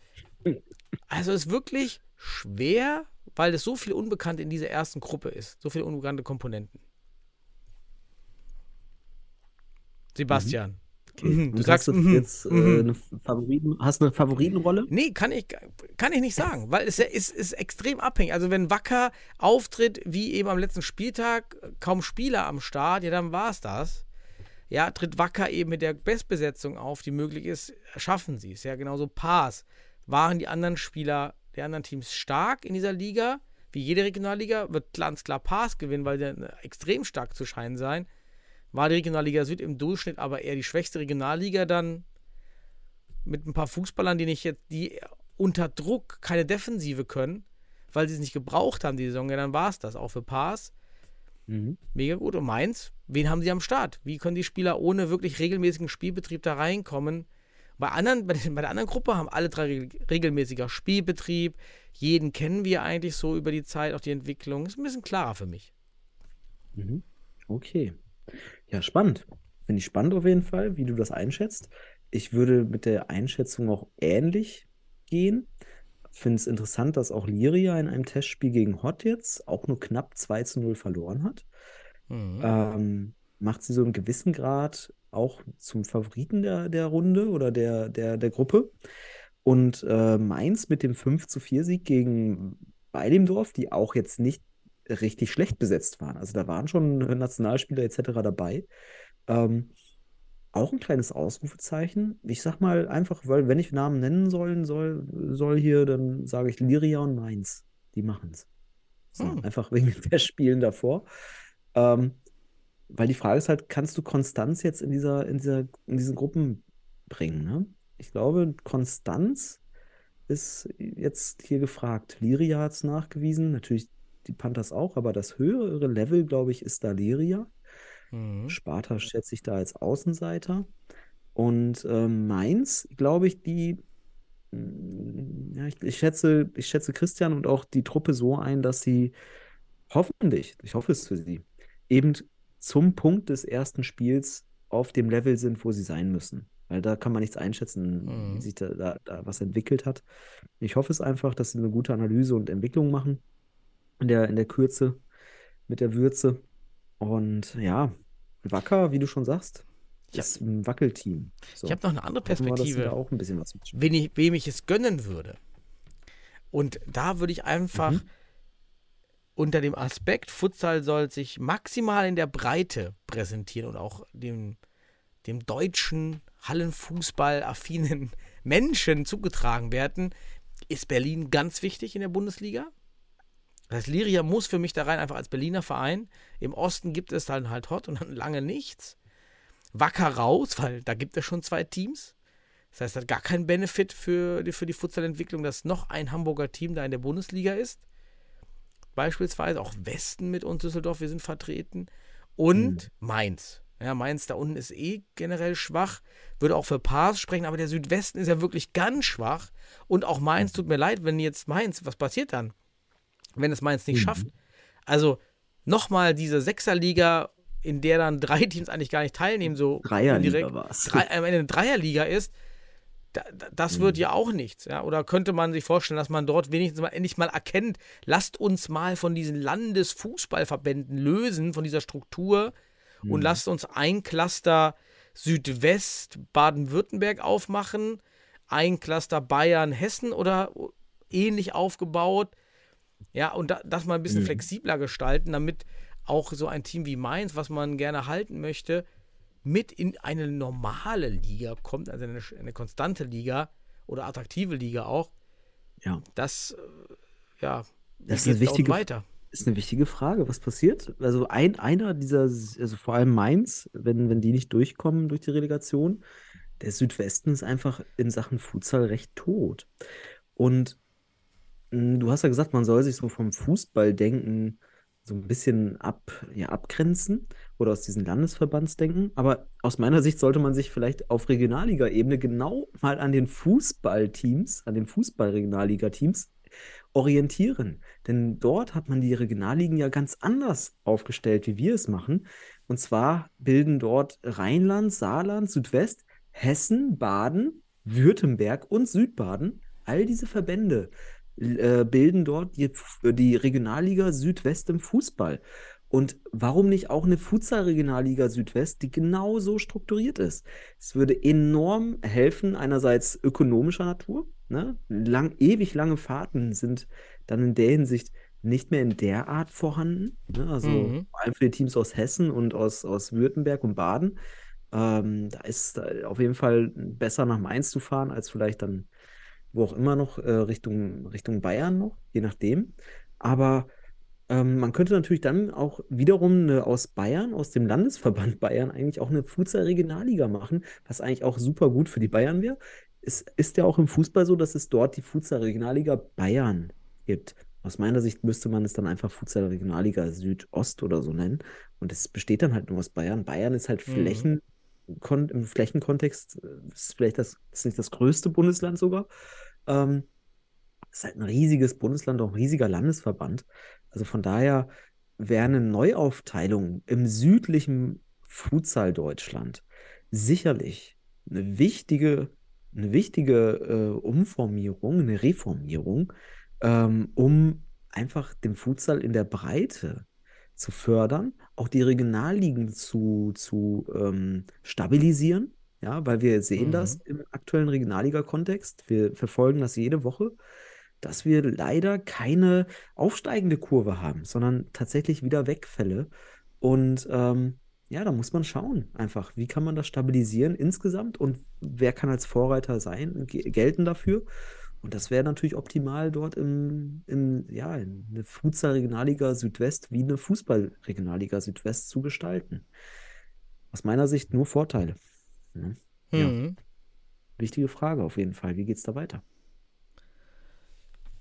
Also es ist wirklich schwer, weil es so viel Unbekannt in dieser ersten Gruppe ist. So viele unbekannte Komponenten. Sebastian. Okay. Mhm, Und du sagst, hast du mhm, jetzt äh, mhm. eine Favoriten, hast du eine Favoritenrolle? Nee, kann ich, kann ich nicht sagen, weil es ja ist, ist extrem abhängig. Also wenn Wacker auftritt, wie eben am letzten Spieltag, kaum Spieler am Start, ja, dann war es das. Ja, tritt Wacker eben mit der Bestbesetzung auf, die möglich ist, schaffen sie es. Ja, genauso Pass. Waren die anderen Spieler der anderen Teams stark in dieser Liga? Wie jede Regionalliga wird ganz klar Pass gewinnen, weil sie extrem stark zu scheinen sein. War die Regionalliga Süd im Durchschnitt aber eher die schwächste Regionalliga dann mit ein paar Fußballern, die nicht jetzt, die unter Druck keine Defensive können, weil sie es nicht gebraucht haben, die Saison, ja, dann war es das auch für Pass. Mhm. Mega gut. Und Mainz, wen haben sie am Start? Wie können die Spieler ohne wirklich regelmäßigen Spielbetrieb da reinkommen? Bei, anderen, bei, der anderen Gruppe haben alle drei regel- regelmäßiger Spielbetrieb. Jeden kennen wir eigentlich so über die Zeit, auch die Entwicklung. Ist ein bisschen klarer für mich. Mhm. Okay. Ja, spannend. Finde ich spannend auf jeden Fall, wie du das einschätzt. Ich würde mit der Einschätzung auch ähnlich gehen. Finde es interessant, dass auch Liria in einem Testspiel gegen Hot jetzt auch nur knapp 2 zu 0 verloren hat. Mhm. Ähm, macht sie so im gewissen Grad auch zum Favoriten der, der Runde oder der, der, der Gruppe. Und äh, Mainz mit dem 5 zu 4 Sieg gegen Weidemdorf, die auch jetzt nicht richtig schlecht besetzt waren. Also da waren schon Nationalspieler etc. dabei. Ähm, auch ein kleines Ausrufezeichen. Ich sag mal einfach, weil wenn ich Namen nennen sollen soll, soll hier, dann sage ich Liria und Mainz. Die machen es. So, Hm. Einfach wegen den [LAUGHS] Testspielen davor. Ähm, weil die Frage ist halt, kannst du Konstanz jetzt in dieser, in dieser, in diesen Gruppen bringen, ne? Ich glaube, Konstanz ist jetzt hier gefragt. Liria hat es nachgewiesen, natürlich die Panthers auch, aber das höhere Level, glaube ich, ist da Liria. Mhm. Sparta schätze ich da als Außenseiter. Und ähm, Mainz, glaube ich, die, mm, ja, ich, ich schätze, ich schätze Christian und auch die Truppe so ein, dass sie hoffentlich, ich hoffe es für sie, eben zum Punkt des ersten Spiels auf dem Level sind, wo sie sein müssen. Weil da kann man nichts einschätzen, Mhm. wie sich da, da, da was entwickelt hat. Ich hoffe es einfach, dass sie eine gute Analyse und Entwicklung machen in der, in der Kürze, mit der Würze. Und ja, Wacker, wie du schon sagst, Ja. ist ein Wackelteam. So, Ich habe noch eine andere wir, Perspektive. da auch ein bisschen was wen ich, wem ich es gönnen würde. Und da würde ich einfach Mhm. unter dem Aspekt, Futsal soll sich maximal in der Breite präsentieren und auch dem, dem deutschen Hallenfußball-affinen [LAUGHS] Menschen zugetragen werden, ist Berlin ganz wichtig in der Bundesliga. Das heißt, Liria muss für mich da rein, einfach als Berliner Verein. Im Osten gibt es dann halt Hot und dann lange nichts. Wacker raus, weil da gibt es schon zwei Teams. Das heißt, es hat gar keinen Benefit für die, für die Futsal-Entwicklung, dass noch ein Hamburger Team da in der Bundesliga ist. Beispielsweise auch Westen mit uns Düsseldorf, wir sind vertreten. Und Mainz. Ja, Mainz da unten ist eh generell schwach. Würde auch für Paas sprechen, aber der Südwesten ist ja wirklich ganz schwach. Und auch Mainz, tut mir leid, wenn jetzt Mainz, was passiert dann? Wenn es Mainz nicht Mhm. schafft. Also nochmal diese Sechserliga, in der dann drei Teams eigentlich gar nicht teilnehmen, so Dreierliga indirekt war es. drei, am Ende eine Dreierliga ist, da, da, das wird ja auch nichts. Ja? Oder könnte man sich vorstellen, dass man dort wenigstens mal endlich mal erkennt, lasst uns mal von diesen Landesfußballverbänden lösen, von dieser Struktur und lasst uns ein Cluster Südwest Baden-Württemberg aufmachen, ein Cluster Bayern Hessen oder ähnlich aufgebaut. Ja, und da, das mal ein bisschen Mhm. flexibler gestalten, damit auch so ein Team wie Mainz, was man gerne halten möchte, mit in eine normale Liga kommt, also eine, eine konstante Liga oder attraktive Liga auch. Ja, Das, äh, ja, Das ist eine wichtige- weiter. ist eine wichtige Frage. Was passiert? Also ein, einer dieser, also vor allem Mainz, wenn, wenn die nicht durchkommen durch die Relegation, der Südwesten ist einfach in Sachen Futsal recht tot. Und du hast ja gesagt, man soll sich so vom Fußballdenken so ein bisschen ab, ja, abgrenzen. oder aus diesen Landesverbandsdenken. Aber aus meiner Sicht sollte man sich vielleicht auf Regionalliga-Ebene genau mal an den Fußballteams, an den Fußball-Regionalliga-Teams orientieren. Denn dort hat man die Regionalligen ja ganz anders aufgestellt, wie wir es machen. Und zwar bilden dort Rheinland, Saarland, Südwest, Hessen, Baden, Württemberg und Südbaden, all diese Verbände äh, bilden dort die, die Regionalliga Südwest im Fußball. Und warum nicht auch eine Futsal-Regionalliga Südwest, die genau so strukturiert ist? Es würde enorm helfen, einerseits ökonomischer Natur. Ne? Lang, ewig lange Fahrten sind dann in der Hinsicht nicht mehr in der Art vorhanden. Ne? Also Mhm. vor allem für die Teams aus Hessen und aus, aus Württemberg und Baden. Ähm, da ist es auf jeden Fall besser nach Mainz zu fahren, als vielleicht dann wo auch immer noch äh, Richtung, Richtung Bayern noch, je nachdem. Aber ähm, man könnte natürlich dann auch wiederum eine, aus Bayern, aus dem Landesverband [LAUGHS] Bayern, eigentlich auch eine Futsal-Regionalliga machen, was eigentlich auch super gut für die Bayern wäre. Es ist ja auch im Fußball so, dass es dort die Futsal-Regionalliga Bayern gibt. Aus meiner Sicht müsste man es dann einfach Futsal-Regionalliga Südost oder so nennen. Und es besteht dann halt nur aus Bayern. Bayern ist halt Mhm. Flächen, im Flächenkontext, äh, ist vielleicht das, ist nicht das größte Bundesland sogar. Ähm, ist halt ein riesiges Bundesland, auch ein riesiger Landesverband. Also von daher wäre eine Neuaufteilung im südlichen Futsal Deutschland sicherlich eine wichtige, eine wichtige äh, Umformierung, eine Reformierung, ähm, um einfach den Futsal in der Breite zu fördern, auch die Regionalligen zu, zu ähm, stabilisieren. Ja, weil wir sehen Mhm. das im aktuellen Regionalliga-Kontext. Wir verfolgen das jede Woche, dass wir leider keine aufsteigende Kurve haben, sondern tatsächlich wieder Wegfälle. Und ähm, ja, da muss man schauen, einfach, wie kann man das stabilisieren insgesamt und wer kann als Vorreiter sein, ge- gelten dafür. Und das wäre natürlich optimal dort im, im ja, in eine Futsal-Regionalliga Südwest wie eine Fußball-Regionalliga Südwest zu gestalten. Aus meiner Sicht nur Vorteile. Ne? Ja. Mhm. Wichtige Frage auf jeden Fall. Wie geht's da weiter?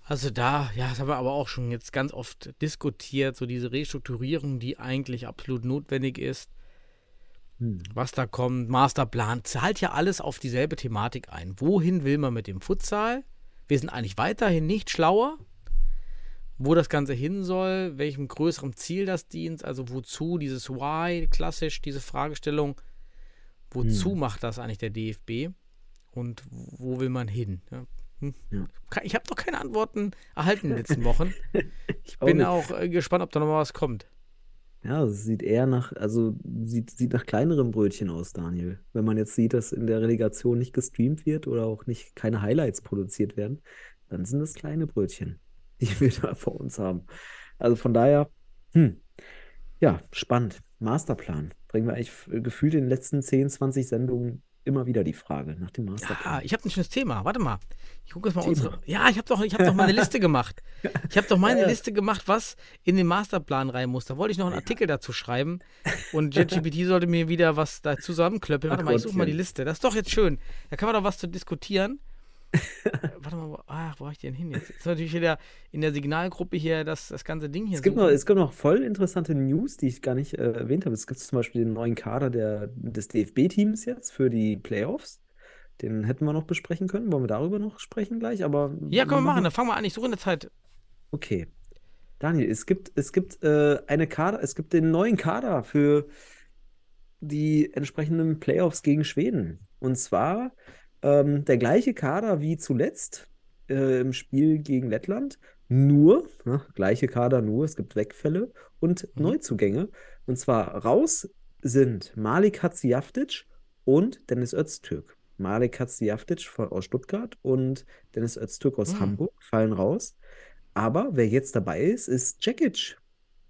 Also da, ja, das haben wir aber auch schon jetzt ganz oft diskutiert, so diese Restrukturierung, die eigentlich absolut notwendig ist, Hm. was da kommt, Masterplan, zahlt ja alles auf dieselbe Thematik ein. Wohin will man mit dem Futsal? Wir sind eigentlich weiterhin nicht schlauer, wo das Ganze hin soll, welchem größeren Ziel das dient, also wozu dieses Why, klassisch diese Fragestellung, wozu Hm. macht das eigentlich der DFB und wo will man hin? Ja. Hm. Ja. Ich habe noch keine Antworten erhalten in den letzten Wochen. [LAUGHS] Ich Bin nicht. auch äh, gespannt, ob da noch mal was kommt. Ja, es sieht eher nach, also sieht, sieht nach kleineren Brötchen aus, Daniel. Wenn man jetzt sieht, dass in der Relegation nicht gestreamt wird oder auch nicht keine Highlights produziert werden, dann sind das kleine Brötchen, [LAUGHS] die wir da vor uns haben. Also von daher, hm, ja, spannend. Masterplan. Bringen wir eigentlich gefühlt in den letzten 10, 20 Sendungen immer wieder die Frage nach dem Ja, Masterplan. ich habe ein schönes Thema. Warte mal. Ich gucke jetzt mal Thema. unsere. Ja, ich habe doch, ich hab doch meine Liste gemacht. Ich habe doch meine Ja. Liste gemacht, was in den Masterplan rein muss. Da wollte ich noch einen Artikel dazu schreiben. Und JetGPT sollte mir wieder was da zusammenklöppeln. Warte Ach mal, ich suche mal die. Liste. Das ist doch jetzt schön. Da kann man doch was zu diskutieren. Warte mal, wo, ach, wo habe ich den hin jetzt? Ist natürlich wieder in der Signalgruppe hier das, das ganze Ding hier. Es gibt, noch, es gibt noch voll interessante News, die ich gar nicht äh, erwähnt habe. Es gibt zum Beispiel den neuen Kader der, des DFB-Teams jetzt für die Playoffs. Den hätten wir noch besprechen können. Wollen wir darüber noch sprechen gleich? Aber ja, können wir machen. Dann fangen wir an. Ich suche in der Zeit. Okay. Daniel, es gibt, es gibt äh, eine Kader, es gibt den neuen Kader für die entsprechenden Playoffs gegen Schweden. Und zwar ähm, der gleiche Kader wie zuletzt äh, im Spiel gegen Lettland. Nur, ne, gleiche Kader, nur, es gibt Wegfälle und Mhm. Neuzugänge. Und zwar raus sind Malik Hatzijaftic und Dennis Öztürk. Malik Hatzijaftic von- aus Stuttgart und Dennis Öztürk aus Mhm. Hamburg fallen raus. Aber wer jetzt dabei ist, ist Cekic.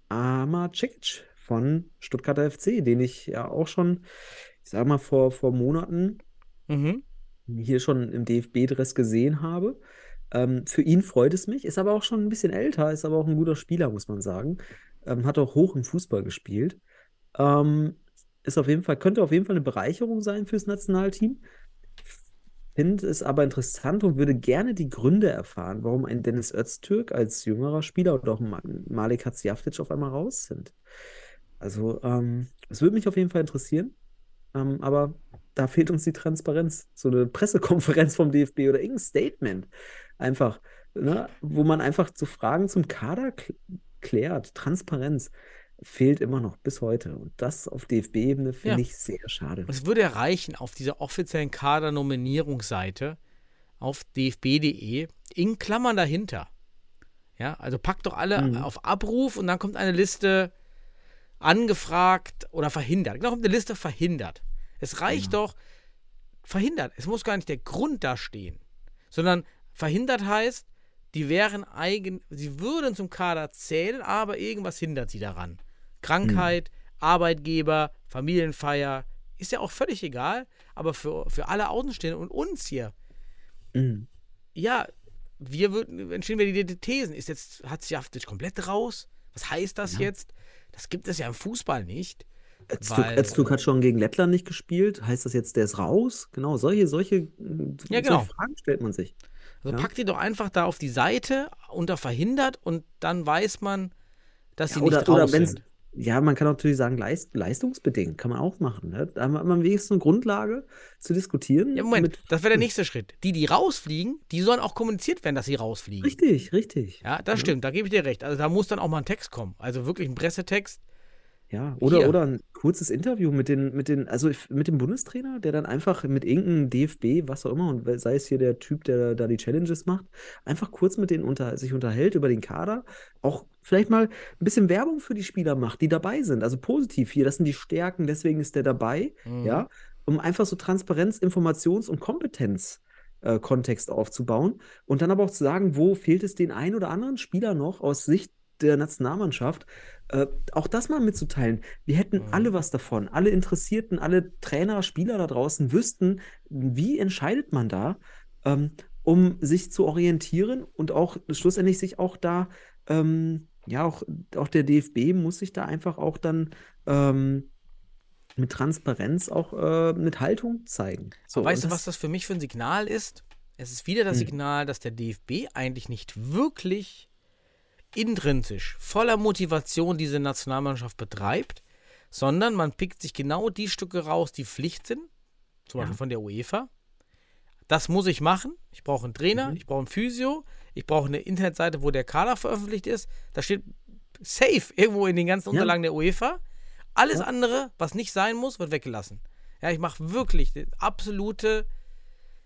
Amar Cekic von Stuttgarter FC, den ich ja auch schon, ich sag mal, vor, vor Monaten Mhm. Hier schon im DFB-Dress gesehen habe. Ähm, für ihn freut es mich, ist aber auch schon ein bisschen älter, ist aber auch ein guter Spieler, muss man sagen. Ähm, hat auch hoch im Fußball gespielt. Ähm, ist auf jeden Fall, könnte auf jeden Fall eine Bereicherung sein fürs Nationalteam. Finde es aber interessant und würde gerne die Gründe erfahren, warum ein Dennis Öztürk als jüngerer Spieler und auch Malik Hatzjaftic auf einmal raus sind. Also, ähm, Es würde mich auf jeden Fall interessieren, ähm, aber da fehlt uns die Transparenz. So eine Pressekonferenz vom DFB oder irgendein Statement. Einfach, ne, wo man einfach zu Fragen zum Kader kl klärt. Transparenz fehlt immer noch bis heute. Und das auf DFB-Ebene finde Ja. ich sehr schade. Und es würde ja reichen, auf dieser offiziellen Kader-Nominierungsseite auf dfb.de in Klammern dahinter. Ja, also packt doch alle Mhm. auf Abruf und dann kommt eine Liste angefragt oder verhindert. Genau, eine Liste verhindert. Es reicht doch verhindert. Es muss gar nicht der Grund da stehen, sondern verhindert heißt, die wären eigen, sie würden zum Kader zählen, aber irgendwas hindert sie daran. Krankheit, Arbeitgeber, Familienfeier, ist ja auch völlig egal, aber für, für alle Außenstehenden und uns hier, Mhm. ja, wir würden, entstehen wir die, die Thesen. Ist jetzt, hat Sjaftic komplett raus? Was heißt das jetzt? Das gibt es ja im Fußball nicht. Öztürk, hat schon gegen Lettland nicht gespielt. Heißt das jetzt, der ist raus? Genau, solche, solche, Ja, genau. solche Fragen stellt man sich. Also Ja. packt die doch einfach da auf die Seite unter verhindert und dann weiß man, dass sie Ja, oder, nicht raus oder sind. Ja, man kann natürlich sagen, leist, leistungsbedingt, kann man auch machen. Ne? Da hat man wenigstens eine Grundlage zu diskutieren. Ja, Moment, das wäre der nächste Schritt. Die, die rausfliegen, die sollen auch kommuniziert werden, dass sie rausfliegen. Richtig, richtig. Ja, das stimmt, da gebe ich dir recht. Also da muss dann auch mal ein Text kommen. Also wirklich ein Pressetext. Ja, oder, Hier. oder ein kurzes Interview mit den, mit den, also mit dem Bundestrainer, der dann einfach mit irgendeinem DFB, was auch immer, und sei es hier der Typ, der da die Challenges macht, einfach kurz mit denen unter, sich unterhält über den Kader, auch vielleicht mal ein bisschen Werbung für die Spieler macht, die dabei sind. Also positiv hier, das sind die Stärken, deswegen ist der dabei, Mhm. ja, um einfach so Transparenz, Informations- und Kompetenz. äh, Kontext aufzubauen und dann aber auch zu sagen, wo fehlt es den einen oder anderen Spieler noch aus Sicht der Nationalmannschaft, äh, auch das mal mitzuteilen. Wir hätten Mhm. alle was davon. Alle Interessierten, alle Trainer, Spieler da draußen wüssten, wie entscheidet man da, ähm, um sich zu orientieren und auch schlussendlich sich auch da, ähm, ja, auch, auch der DFB muss sich da einfach auch dann ähm, mit Transparenz auch äh, mit Haltung zeigen. So, weißt du, was das für mich für ein Signal ist? Es ist wieder das Hm. Signal, dass der DFB eigentlich nicht wirklich intrinsisch, voller Motivation diese Nationalmannschaft betreibt, sondern man pickt sich genau die Stücke raus, die Pflicht sind, zum Ja. Beispiel von der UEFA. Das muss ich machen. Ich brauche einen Trainer, Mhm. ich brauche einen Physio, ich brauche eine Internetseite, wo der Kader veröffentlicht ist. Da steht safe irgendwo in den ganzen Ja. Unterlagen der UEFA. Alles Ja. andere, was nicht sein muss, wird weggelassen. Ja, ich mache wirklich das absolute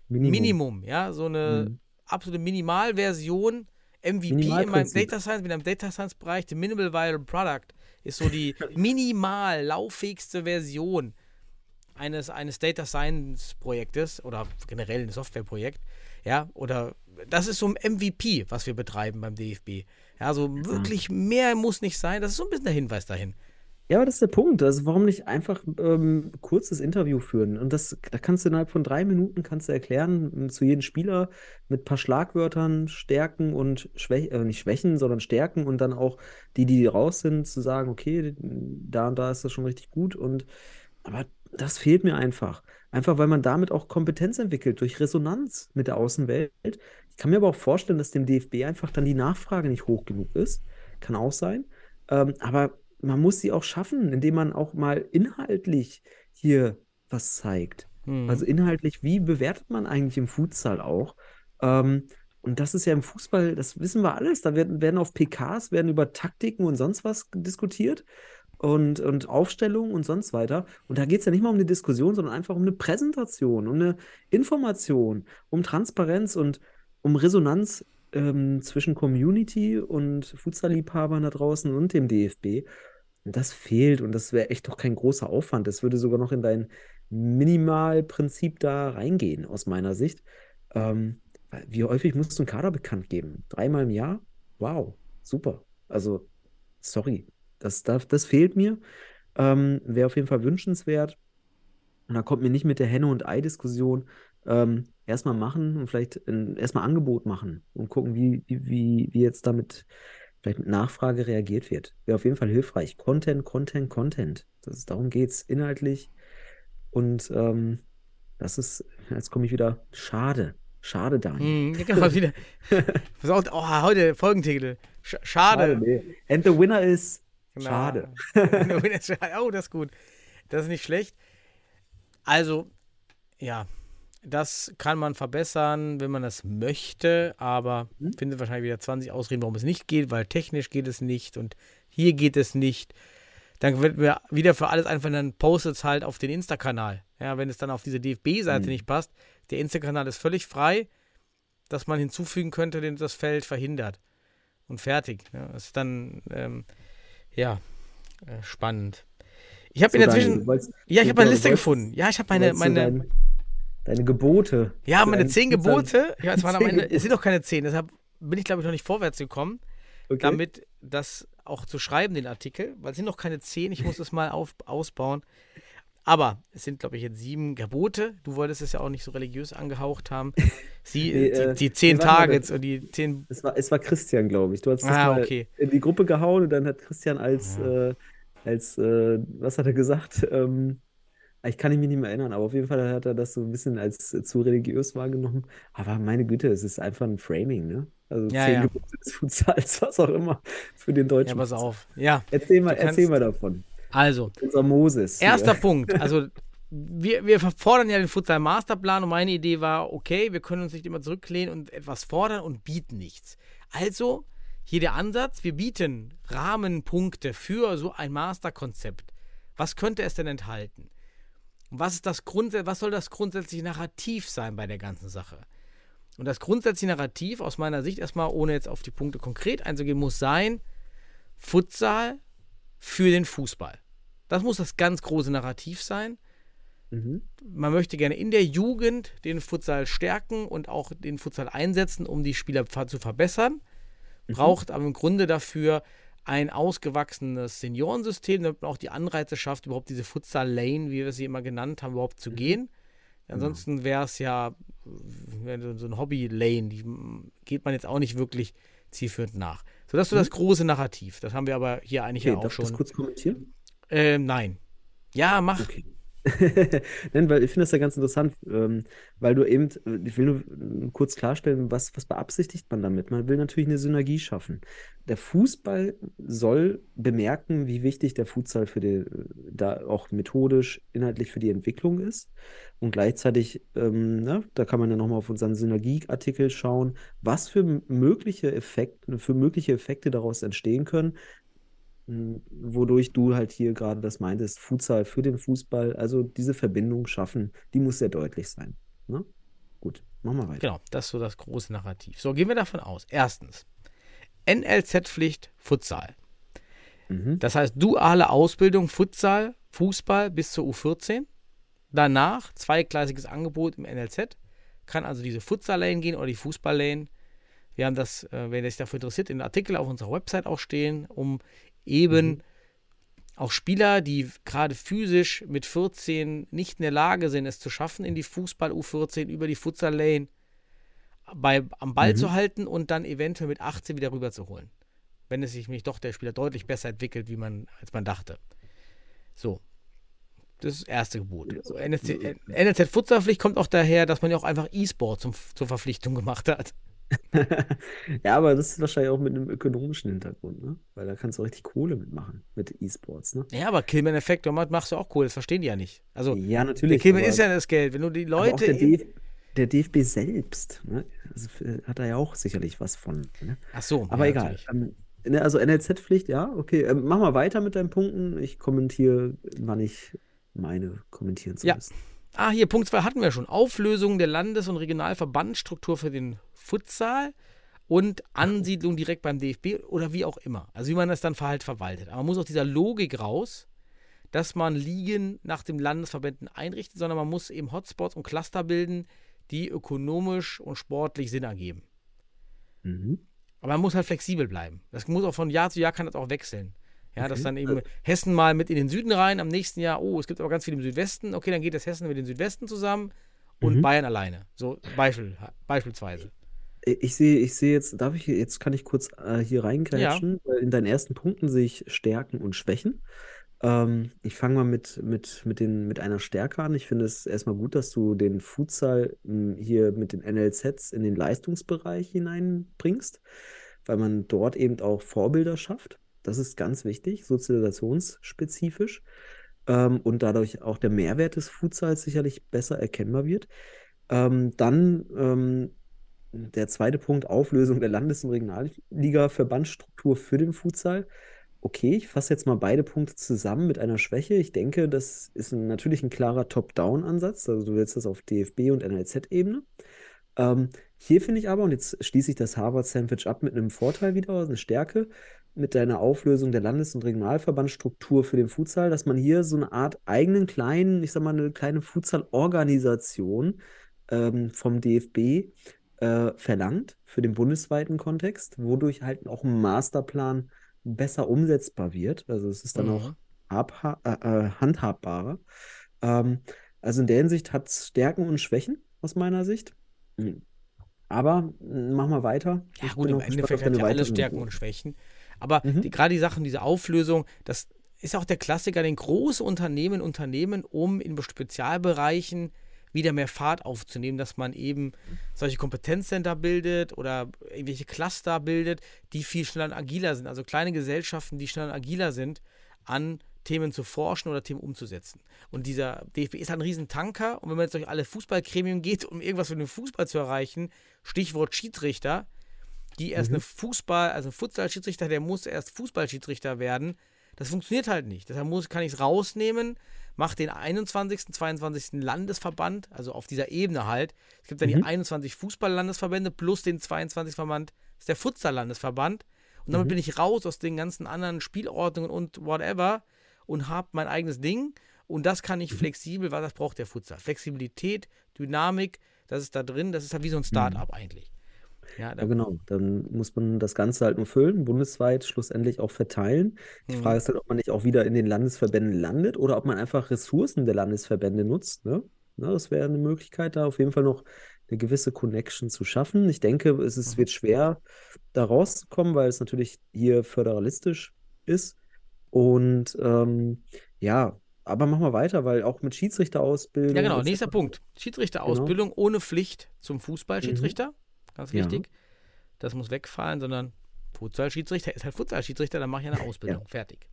Minimum. ja, so eine Mhm. absolute Minimalversion MVP in meinem. Data Science, mit einem Data Science Bereich, der Minimal Viable Product ist so die [LAUGHS] minimal lauffähigste Version eines, eines Data Science Projektes oder generell ein Softwareprojekt. Ja, oder das ist so ein MVP, was wir betreiben beim DFB. Ja, so wirklich mehr muss nicht sein. Das ist so ein bisschen der Hinweis dahin. Ja, aber das ist der Punkt. Also warum nicht einfach ähm, kurzes Interview führen? Und das, da kannst du innerhalb von drei Minuten kannst du erklären m, zu jedem Spieler mit ein paar Schlagwörtern, Stärken und Schwächen, äh, nicht Schwächen, sondern Stärken und dann auch die, die raus sind, zu sagen, okay, da und da ist das schon richtig gut. Und aber das fehlt mir einfach. Einfach, weil man damit auch Kompetenz entwickelt, durch Resonanz mit der Außenwelt. Ich kann mir aber auch vorstellen, dass dem DFB einfach dann die Nachfrage nicht hoch genug ist. Kann auch sein. Ähm, aber man muss sie auch schaffen, indem man auch mal inhaltlich hier was zeigt. Hm. Also inhaltlich, wie bewertet man eigentlich im Futsal auch? Ähm, und das ist ja im Fußball, das wissen wir alles. Da werden, werden auf PKs, werden über Taktiken und sonst was diskutiert und, und Aufstellungen und sonst weiter. Und da geht es ja nicht mal um eine Diskussion, sondern einfach um eine Präsentation, um eine Information, um Transparenz und um Resonanz ähm, zwischen Community und Futsal-Liebhabern da draußen und dem DFB. Das fehlt und das wäre echt doch kein großer Aufwand. Das würde sogar noch in dein Minimalprinzip da reingehen, aus meiner Sicht. Ähm, wie häufig musst du einen Kader bekannt geben? Dreimal im Jahr? Wow, super. Also, sorry, das, das, das fehlt mir. Ähm, wäre auf jeden Fall wünschenswert. Und da kommt mir nicht mit der Henne- und Ei-Diskussion. Ähm, erstmal machen und vielleicht erstmal Angebot machen und gucken, wie, wie, wie jetzt damit vielleicht mit Nachfrage reagiert wird. Wäre auf jeden Fall hilfreich. Content, Content, Content. Das ist, darum geht es inhaltlich. Und ähm, das ist, jetzt komme ich wieder, schade. Schade, Daniel. Hm, ja, [LAUGHS] genau, wieder. Pass auf, oh, heute Folgentitel. Sch schade. nee. And the winner is Genau. Schade. [LAUGHS] Wenn es schade- oh, das ist gut. Das ist nicht schlecht. Also, ja, das kann man verbessern, wenn man das möchte, aber Mhm. findet wahrscheinlich wieder 20 Ausreden, warum es nicht geht, weil technisch geht es nicht und hier geht es nicht. Dann wird mir wieder für alles einfach dann postet es halt auf den Insta-Kanal. Ja, wenn es dann auf diese DFB-Seite Mhm. nicht passt. Der Insta-Kanal ist völlig frei, dass man hinzufügen könnte, den das Feld verhindert. Und fertig. Ja, das ist dann, ähm, ja, äh, spannend. Ich habe So, in der Zwischen. Ja, ich habe meine Liste gefunden. Ja, ich habe meine, meine, deine Gebote. ja, meine zehn Gebote. Ja, es waren am Ende, es sind noch keine zehn, deshalb bin ich, glaube ich, noch nicht vorwärts gekommen, Okay. damit das auch zu schreiben, den Artikel, weil es sind noch keine zehn, ich muss das mal auf, ausbauen. Aber es sind, glaube ich, jetzt sieben Gebote. Du wolltest es ja auch nicht so religiös angehaucht haben. Sie, [LAUGHS] Nee, die, äh, die zehn Targets und die zehn. Es war, es war Christian, glaube ich. Du hast das Ah, mal okay. in die Gruppe gehauen und dann hat Christian als, äh, als äh, was hat er gesagt? Ähm, ich kann mich nicht mehr erinnern, aber auf jeden Fall hat er das so ein bisschen als äh, zu religiös wahrgenommen. Aber meine Güte, es ist einfach ein Framing, ne? Also Ja, zehn ja. Gebote des Futsals, [LAUGHS] was auch immer, für den Ja, deutschen pass Futsal. auf. Ja, Erzähl mal, erzähl mal davon. also, Unser Moses. hier. Erster Punkt. Also, wir, wir fordern ja den Futsal-Masterplan und meine Idee war, okay, wir können uns nicht immer zurücklehnen und etwas fordern und bieten nichts. Also, hier der Ansatz, wir bieten Rahmenpunkte für so ein Masterkonzept. Was könnte es denn enthalten? Und was, ist das Grundsä was soll das grundsätzliche Narrativ sein bei der ganzen Sache? Und das grundsätzliche Narrativ aus meiner Sicht erstmal, ohne jetzt auf die Punkte konkret einzugehen, muss sein, Futsal für den Fußball. Das muss das ganz große Narrativ sein. Mhm. Man möchte gerne in der Jugend den Futsal stärken und auch den Futsal einsetzen, um die Spieler zu verbessern. Braucht aber im Grunde dafür ein ausgewachsenes Seniorensystem, damit man auch die Anreize schafft, überhaupt diese Futsal-Lane, wie wir sie immer genannt haben, überhaupt zu gehen. Ansonsten wäre es ja so ein Hobby-Lane, die geht man jetzt auch nicht wirklich zielführend nach. So, das ist so das große Narrativ. Das haben wir aber hier eigentlich Okay, ja auch darf ich das schon. kurz kommentieren? Ähm, nein. Ja, mach. Okay. [LAUGHS] Nein, weil ich finde das ja ganz interessant, ähm, weil du eben, äh, ich will nur äh, kurz klarstellen, was, was beabsichtigt man damit? Man will natürlich eine Synergie schaffen. Der Fußball soll bemerken, wie wichtig der Futsal für die, da auch methodisch, inhaltlich für die Entwicklung ist. Und gleichzeitig, ähm, ne, da kann man ja nochmal auf unseren Synergieartikel schauen, was für mögliche Effekte, für mögliche Effekte daraus entstehen können, wodurch du halt hier gerade das meintest, Futsal für den Fußball, also diese Verbindung schaffen, die muss sehr deutlich sein. Ne? Gut, machen wir weiter. Genau, das ist so das große Narrativ. So, gehen wir davon aus. Erstens, NLZ-Pflicht Futsal. Mhm. Das heißt, duale Ausbildung Futsal, Fußball bis zur U14. Danach zweigleisiges Angebot im NLZ. Kann also diese Futsal-Lane gehen oder die Fußball-Lane. Wir haben das, äh, wer sich dafür interessiert, in den Artikel auf unserer Website auch stehen, um eben auch Spieler, die gerade physisch mit 14 nicht in der Lage sind, es zu schaffen, in die Fußball-U14 über die Futsal-Lane bei, am Ball Mhm. zu halten und dann eventuell mit 18 wieder rüber zu holen. Wenn es sich nämlich doch der Spieler deutlich besser entwickelt, wie man, als man dachte. So. Das ist das erste Gebot. So, NSC, NLZ Futsalpflicht kommt auch daher, dass man ja auch einfach E-Sport zum, zur Verpflichtung gemacht hat. [LAUGHS] Ja, aber das ist wahrscheinlich auch mit einem ökonomischen Hintergrund, ne? Weil da kannst du richtig Kohle mitmachen mit E-Sports, ne? Ja, aber Killman-Effekt, damit machst du auch cool, das verstehen die ja nicht. Also, Ja, der natürlich. Killman aber- ist ja das Geld. Wenn du die Leute. der, DF der DFB selbst, ne? Also, äh, hat da ja auch sicherlich was von. Ne? Ach so, Aber ja, egal. natürlich. Ähm, ne, also NLZ-Pflicht, ja, okay. Ähm, mach mal weiter mit deinen Punkten. Ich kommentiere, wann ich meine kommentieren zu Ja. müssen. Ah, hier Punkt 2 hatten wir schon. Auflösung der Landes- und Regionalverbandsstruktur für den Futsal und Ansiedlung direkt beim DFB oder wie auch immer. Also wie man das dann halt verwaltet. Aber man muss aus dieser Logik raus, dass man Ligen nach den Landesverbänden einrichtet, sondern man muss eben Hotspots und Cluster bilden, die ökonomisch und sportlich Sinn ergeben. Mhm. Aber man muss halt flexibel bleiben. Das muss auch von Jahr zu Jahr kann das auch wechseln. Ja, dass Okay. dann eben Hessen mal mit in den Süden rein, am nächsten Jahr, oh, es gibt aber ganz viel im Südwesten. Okay, dann geht das Hessen mit den Südwesten zusammen und Mhm. Bayern alleine. So Beispiel, beispielsweise. Ich sehe, ich sehe jetzt, darf ich, jetzt kann ich kurz äh, hier reingrätschen, weil in deinen ersten Punkten sehe ich Stärken und Schwächen. Ähm, ich fange mal mit, mit, mit, den, mit einer Stärke an. Ich finde es erstmal gut, dass du den Futsal mh, hier mit den NLZs in den Leistungsbereich hineinbringst, weil man dort eben auch Vorbilder schafft. Das ist ganz wichtig, sozialisationsspezifisch. Ähm, und dadurch auch der Mehrwert des Futsals sicherlich besser erkennbar wird. Ähm, dann ähm, der zweite Punkt, Auflösung der Landes- und Regionalliga-Verbandsstruktur für den Futsal. Okay, ich fasse jetzt mal beide Punkte zusammen mit einer Schwäche. Ich denke, das ist ein, natürlich ein klarer Top-Down-Ansatz. Also du willst das auf DFB- und NLZ-Ebene. Ähm, hier finde ich aber, und jetzt schließe ich das Harvard-Sandwich ab mit einem Vorteil wieder, eine Stärke, mit deiner Auflösung der Landes- und Regionalverbandsstruktur für den Futsal, dass man hier so eine Art eigenen kleinen, ich sag mal, eine kleine Futsal-Organisation ähm, vom DFB äh, verlangt für den bundesweiten Kontext, wodurch halt auch ein Masterplan besser umsetzbar wird. Also es ist dann Mhm. auch habha- äh, äh, handhabbarer. Ähm, also in der Hinsicht hat es Stärken und Schwächen aus meiner Sicht. Mhm. Aber mh, mach mal weiter. Ja, Ich gut, im Endeffekt hat ja weiteren Stärken und Schwächen. Aber Mhm. gerade die Sachen, diese Auflösung, das ist auch der Klassiker, den große Unternehmen Unternehmen, um in Spezialbereichen wieder mehr Fahrt aufzunehmen, dass man eben solche Kompetenzcenter bildet oder irgendwelche Cluster bildet, die viel schneller und agiler sind. Also kleine Gesellschaften, die schneller und agiler sind, an Themen zu forschen oder Themen umzusetzen. Und dieser DFB ist ein Riesentanker. Und wenn man jetzt durch alle Fußballgremien geht, um irgendwas für den Fußball zu erreichen, Stichwort Schiedsrichter, die erst Mhm. eine Fußball, also ein Futsal-Schiedsrichter, der muss erst Fußballschiedsrichter werden. Das funktioniert halt nicht. Deshalb muss, kann ich es rausnehmen, mache den 21., 22. Landesverband, also auf dieser Ebene halt. Es gibt dann Mhm. die 21 Fußball-Landesverbände plus den 22. Verband, das ist der Futsal-Landesverband. Und damit Mhm. bin ich raus aus den ganzen anderen Spielordnungen und whatever und habe mein eigenes Ding. Und das kann Mhm. ich flexibel, weil das braucht der Futsal. Flexibilität, Dynamik, das ist da drin, das ist halt wie so Mhm. ein Start-up eigentlich. Ja, Ja, genau. Dann muss man das Ganze halt nur füllen, bundesweit schlussendlich auch verteilen. Die Mhm. Frage ist halt, ob man nicht auch wieder in den Landesverbänden landet oder ob man einfach Ressourcen der Landesverbände nutzt. Ne? Na, das wäre eine Möglichkeit, da auf jeden Fall noch eine gewisse Connection zu schaffen. Ich denke, es ist, Mhm. wird schwer, da rauszukommen, weil es natürlich hier föderalistisch ist. Und ähm, ja, aber machen wir weiter, weil auch mit Schiedsrichterausbildung. Ja, genau. Nächster Punkt. Schiedsrichterausbildung ohne Pflicht zum Fußballschiedsrichter. Mhm. Ja. wichtig. Das muss wegfallen, sondern Futsal-Schiedsrichter ist halt Futsal-Schiedsrichter, dann mache ich eine Ausbildung. Fertig.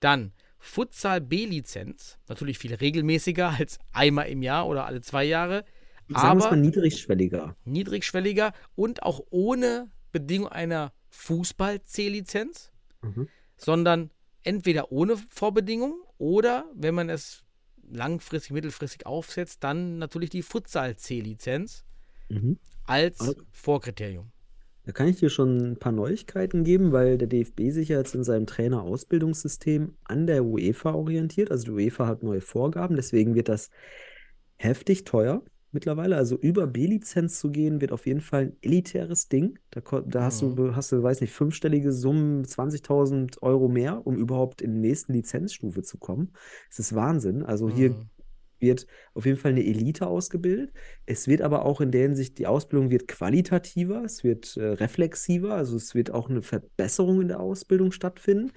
Dann Futsal B-Lizenz. Natürlich viel regelmäßiger als einmal im Jahr oder alle zwei Jahre. Sagen aber niedrigschwelliger. niedrigschwelliger und auch ohne Bedingung einer Fußball-C-Lizenz, Mhm. sondern entweder ohne Vorbedingung oder, wenn man es langfristig, mittelfristig aufsetzt, dann natürlich die Futsal-C-Lizenz Mhm. Als Also- Vorkriterium. Da kann ich dir schon ein paar Neuigkeiten geben, weil der DFB sich ja jetzt in seinem Trainerausbildungssystem an der UEFA orientiert. Also die UEFA hat neue Vorgaben, deswegen wird das heftig teuer mittlerweile. Also über B-Lizenz zu gehen, wird auf jeden Fall ein elitäres Ding. Da, da hast Mhm. du, hast du, weiß nicht, fünfstellige Summen, 20.000 Euro mehr, um überhaupt in die nächsten Lizenzstufe zu kommen. Das ist Wahnsinn. Also hier Mhm. Wird auf jeden Fall eine Elite ausgebildet. Es wird aber auch in der Hinsicht, die Ausbildung wird qualitativer, es wird äh, reflexiver, also es wird auch eine Verbesserung in der Ausbildung stattfinden.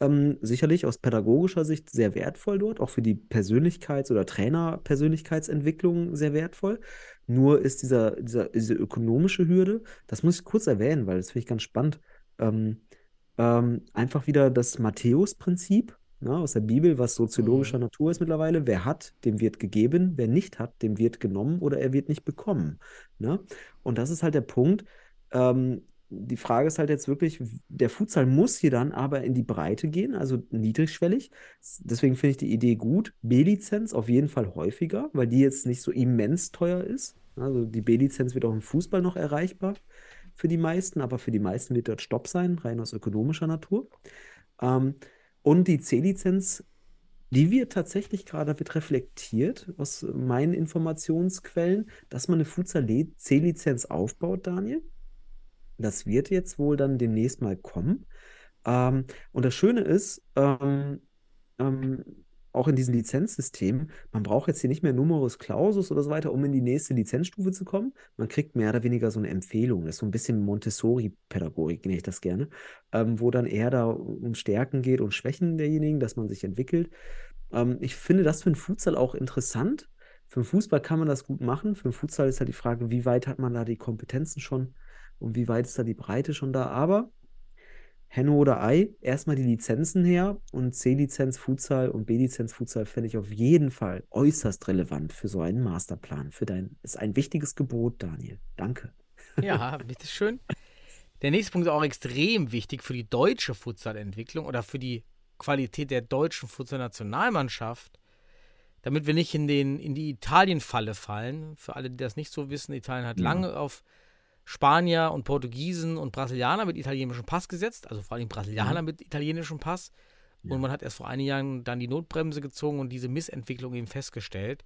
Ähm, sicherlich aus pädagogischer Sicht sehr wertvoll dort, auch für die Persönlichkeits- oder Trainerpersönlichkeitsentwicklung sehr wertvoll. Nur ist dieser, dieser, diese ökonomische Hürde, das muss ich kurz erwähnen, weil das finde ich ganz spannend, ähm, ähm, einfach wieder das Matthäus-Prinzip ne, aus der Bibel, was soziologischer Mhm. Natur ist mittlerweile. Wer hat, dem wird gegeben. Wer nicht hat, dem wird genommen oder er wird nicht bekommen. Ne? Und das ist halt der Punkt. Ähm, die Frage ist halt jetzt wirklich, der Futsal muss hier dann aber in die Breite gehen, also niedrigschwellig. Deswegen finde ich die Idee gut. B-Lizenz auf jeden Fall häufiger, weil die jetzt nicht so immens teuer ist. Also die B-Lizenz wird auch im Fußball noch erreichbar für die meisten, aber für die meisten wird dort Stopp sein, rein aus ökonomischer Natur. Ähm, und die C-Lizenz, die wird tatsächlich gerade, wird reflektiert aus meinen Informationsquellen, dass man eine Futsal-C-Lizenz aufbaut, Daniel. Das wird jetzt wohl dann demnächst mal kommen. Ähm, und das Schöne ist, ähm, ähm, auch in diesem Lizenzsystem, man braucht jetzt hier nicht mehr Numerus Clausus oder so weiter, um in die nächste Lizenzstufe zu kommen. Man kriegt mehr oder weniger so eine Empfehlung. Das ist so ein bisschen Montessori-Pädagogik, nenne ich das gerne, ähm, wo dann eher da um Stärken geht und Schwächen derjenigen, dass man sich entwickelt. Ähm, ich finde das für den Futsal auch interessant. Für den Fußball kann man das gut machen. Für den Futsal ist halt die Frage, wie weit hat man da die Kompetenzen schon und wie weit ist da die Breite schon da. Aber Henne oder Ei, erstmal die Lizenzen her und C-Lizenz Futsal und B-Lizenz Futsal fände ich auf jeden Fall äußerst relevant für so einen Masterplan. Für dein, ist ein wichtiges Gebot, Daniel. Danke. Ja, [LAUGHS] bitteschön. Der nächste Punkt ist auch extrem wichtig für die deutsche Futsal-Entwicklung oder für die Qualität der deutschen Futsal-Nationalmannschaft, damit wir nicht in, den, in die Italien-Falle fallen. Für alle, die das nicht so wissen, Italien hat Ja. lange auf Spanier und Portugiesen und Brasilianer mit italienischem Pass gesetzt, also vor allem Brasilianer mit italienischem Pass. Ja. Und man hat erst vor einigen Jahren dann die Notbremse gezogen und diese Missentwicklung eben festgestellt,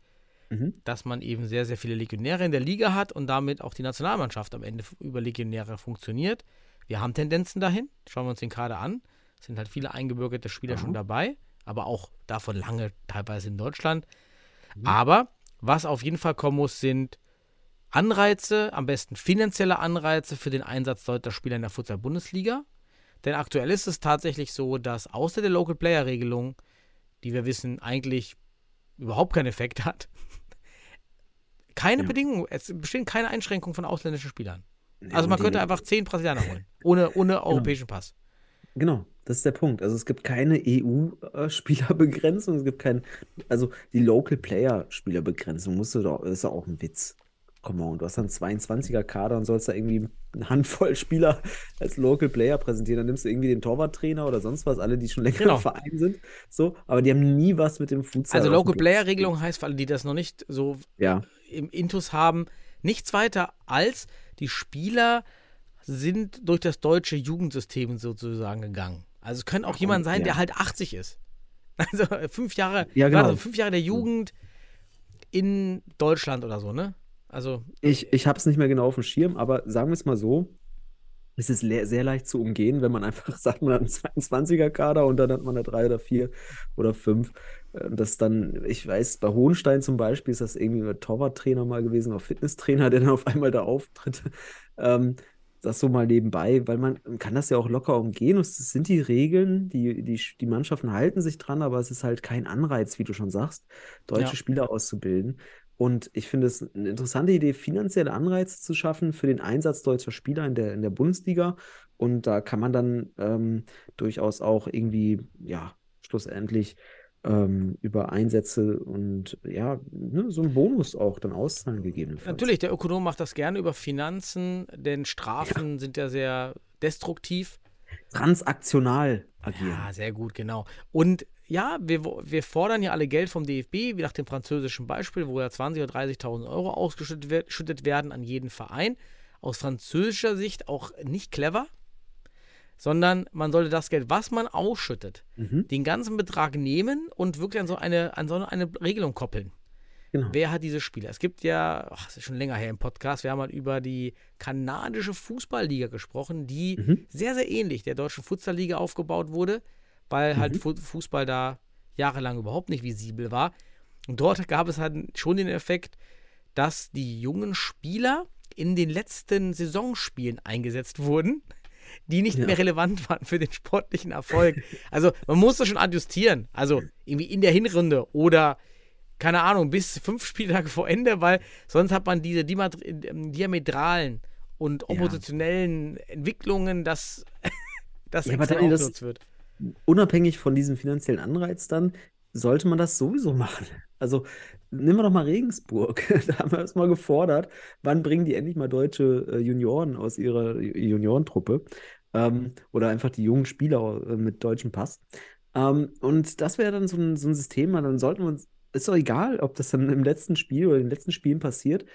Mhm. dass man eben sehr, sehr viele Legionäre in der Liga hat und damit auch die Nationalmannschaft am Ende über Legionäre funktioniert. Wir haben Tendenzen dahin, schauen wir uns den Kader an. Es sind halt viele eingebürgerte Spieler Ja. schon dabei, aber auch davon lange teilweise in Deutschland. Mhm. Aber was auf jeden Fall kommen muss, sind Anreize, am besten finanzielle Anreize für den Einsatz deutscher Spieler in der Futsal-Bundesliga. Denn aktuell ist es tatsächlich so, dass außer der Local Player-Regelung, die wir wissen, eigentlich überhaupt keinen Effekt hat, [LAUGHS] keine Ja. Bedingungen, es bestehen keine Einschränkungen von ausländischen Spielern. Also man könnte einfach zehn Brasilianer holen, [LAUGHS] ohne, ohne europäischen Pass. Genau, das ist der Punkt. Also es gibt keine EU-Spielerbegrenzung, es gibt kein, also die Local Player-Spielerbegrenzung musst du doch, ist ja auch ein Witz. Come on, du hast dann 22er-Kader und sollst da irgendwie eine Handvoll [LAUGHS] Spieler als Local Player präsentieren. Dann nimmst du irgendwie den Torwarttrainer oder sonst was, alle, die schon länger Genau. im Verein sind. So, aber die haben nie was mit dem Futsal. Also Local Platz Player-Regelung heißt, für alle, die das noch nicht so. Ja, im Intus haben, nichts weiter als die Spieler sind durch das deutsche Jugendsystem sozusagen gegangen. Also es kann auch jemand sein, ja. der halt 80 ist. [LAUGHS] Also fünf Jahre, Ja, genau. warte, fünf Jahre der Jugend in Deutschland oder so, ne? Also Ich, ich habe es nicht mehr genau auf dem Schirm, aber sagen wir es mal so, es ist le sehr leicht zu umgehen, wenn man einfach [LAUGHS] sagt, man hat einen 22er-Kader und dann hat man da drei oder vier oder fünf. Äh, Das dann, ich weiß, bei Hohenstein zum Beispiel ist das irgendwie ein Torwarttrainer mal gewesen, auch Fitnesstrainer, [LAUGHS] der dann auf einmal da auftritt. Ähm, das so mal nebenbei, weil man kann das ja auch locker umgehen. Und es sind die Regeln, die, die, die Mannschaften halten sich dran, aber es ist halt kein Anreiz, wie du schon sagst, deutsche Ja. Spieler auszubilden. Und ich finde es eine interessante Idee, finanzielle Anreize zu schaffen für den Einsatz deutscher Spieler in der, in der Bundesliga. Und da kann man dann ähm, durchaus auch irgendwie, ja, schlussendlich ähm, über Einsätze und ja, ne, so einen Bonus auch dann auszahlen gegebenenfalls. natürlich, der Ökonom macht das gerne über Finanzen, denn Strafen sind ja sehr destruktiv. Transaktional agieren. Ja, sehr gut, genau. Und ja, wir, wir fordern ja alle Geld vom DFB, wie nach dem französischen Beispiel, wo ja 20.000 oder 30.000 Euro ausgeschüttet wer- schüttet werden an jeden Verein. Aus französischer Sicht auch nicht clever, sondern man sollte das Geld, was man ausschüttet, Mhm, den ganzen Betrag nehmen und wirklich an so eine, an so eine Regelung koppeln. genau. Wer hat diese Spieler? Es gibt ja, ach, das ist schon länger her im Podcast, wir haben mal über die kanadische Fußballliga gesprochen, die Mhm. sehr, sehr ähnlich der deutschen Futsalliga aufgebaut wurde, weil halt Mhm. Fu Fußball da jahrelang überhaupt nicht visibel war. Und dort gab es halt schon den Effekt, dass die jungen Spieler in den letzten Saisonspielen eingesetzt wurden, die nicht Ja. mehr relevant waren für den sportlichen Erfolg. [LAUGHS] Also man muss das schon adjustieren. Also irgendwie in der Hinrunde oder keine Ahnung, bis fünf Spieltage vor Ende, weil sonst hat man diese ähm, diametralen und Ja. oppositionellen Entwicklungen, dass [LAUGHS] das Ja, extrem ausgenutzt wird. Unabhängig von diesem finanziellen Anreiz dann, sollte man das sowieso machen. Also nehmen wir doch mal Regensburg. [LAUGHS] Da haben wir es mal gefordert, wann bringen die endlich mal deutsche äh, Junioren aus ihrer Ju- Juniorentruppe ähm, oder einfach die jungen Spieler äh, mit deutschem Pass. Ähm, und das wäre dann so ein, so ein System, dann sollten wir uns, ist doch egal, ob das dann im letzten Spiel oder in den letzten Spielen passiert.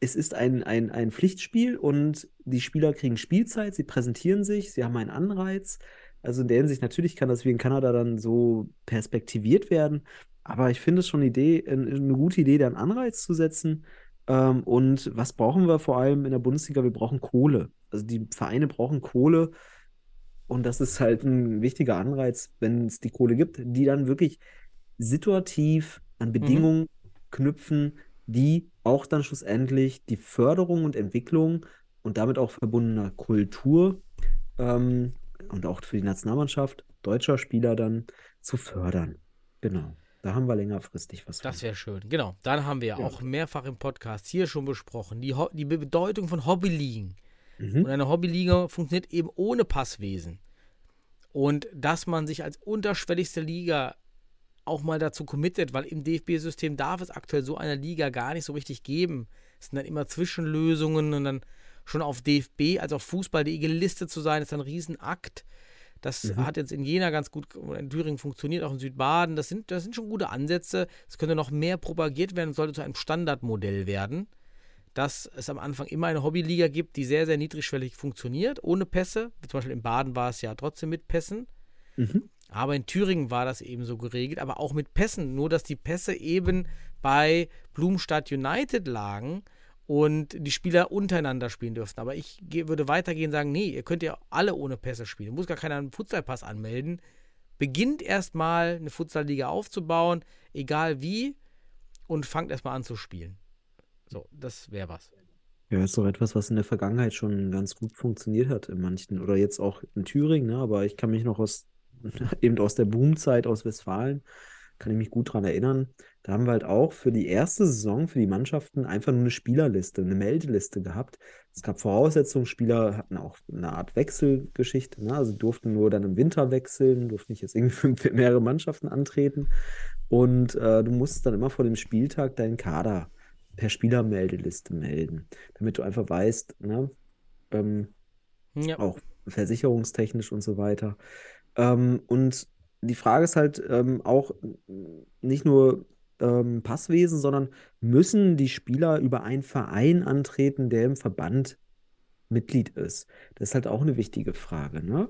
Es ist ein, ein, ein Pflichtspiel und die Spieler kriegen Spielzeit, sie präsentieren sich, sie haben einen Anreiz. Also in der Hinsicht, natürlich kann das wie in Kanada dann so perspektiviert werden, aber ich finde es schon eine Idee, eine, gute Idee, da einen Anreiz zu setzen. Ähm, und was brauchen wir vor allem in der Bundesliga? Wir brauchen Kohle. Also die Vereine brauchen Kohle und das ist halt ein wichtiger Anreiz, wenn es die Kohle gibt, die dann wirklich situativ an Bedingungen knüpfen, die auch dann schlussendlich die Förderung und Entwicklung und damit auch verbundener Kultur ähm, und auch für die Nationalmannschaft deutscher Spieler dann zu fördern. Genau. Da haben wir längerfristig was Das wäre schön. Genau. Dann haben wir Ja. auch mehrfach im Podcast hier schon besprochen, die, Ho die Bedeutung von Hobbyligen. Mhm. Und eine Hobbyliga funktioniert eben ohne Passwesen. Und dass man sich als unterschwelligste Liga auch mal dazu committet, weil im DFB-System darf es aktuell so eine Liga gar nicht so richtig geben. Es sind dann immer Zwischenlösungen und dann schon auf DFB als auch Fußball.de gelistet zu sein, ist ein Riesenakt. Das Mhm. hat jetzt in Jena ganz gut in Thüringen funktioniert, auch in Südbaden. Das sind, das sind schon gute Ansätze. Es könnte noch mehr propagiert werden und sollte zu einem Standardmodell werden, dass es am Anfang immer eine Hobbyliga gibt, die sehr, sehr niedrigschwellig funktioniert, ohne Pässe. Zum Beispiel in Baden war es ja trotzdem mit Pässen. Mhm. Aber in Thüringen war das eben so geregelt, aber auch mit Pässen. Nur, dass die Pässe eben bei Blumstadt United lagen und die Spieler untereinander spielen dürften. Aber ich würde weitergehen und sagen, nee, ihr könnt ja alle ohne Pässe spielen. Muss gar keiner einen Futsalpass anmelden. Beginnt erstmal eine Futsalliga aufzubauen, egal wie, und fangt erstmal an zu spielen. So, das wäre was. Ja, ist doch etwas, was in der Vergangenheit schon ganz gut funktioniert hat in manchen, oder jetzt auch in Thüringen, ne? Aber ich kann mich noch aus, [LAUGHS] eben aus der Boomzeit aus Westfalen, kann ich mich gut dran erinnern. Da haben wir halt auch für die erste Saison für die Mannschaften einfach nur eine Spielerliste, eine Meldeliste gehabt. Es gab Voraussetzungen, Spieler hatten auch eine Art Wechselgeschichte, ne? Also durften nur dann im Winter wechseln, durften nicht jetzt irgendwie für [LAUGHS] mehrere Mannschaften antreten. Und äh, du musst dann immer vor dem Spieltag deinen Kader per Spielermeldeliste melden, damit du einfach weißt, ne, ähm, Ja. auch versicherungstechnisch und so weiter. Ähm, und die Frage ist halt ähm, auch nicht nur ähm, Passwesen, sondern müssen die Spieler über einen Verein antreten, der im Verband Mitglied ist? Das ist halt auch eine wichtige Frage, ne?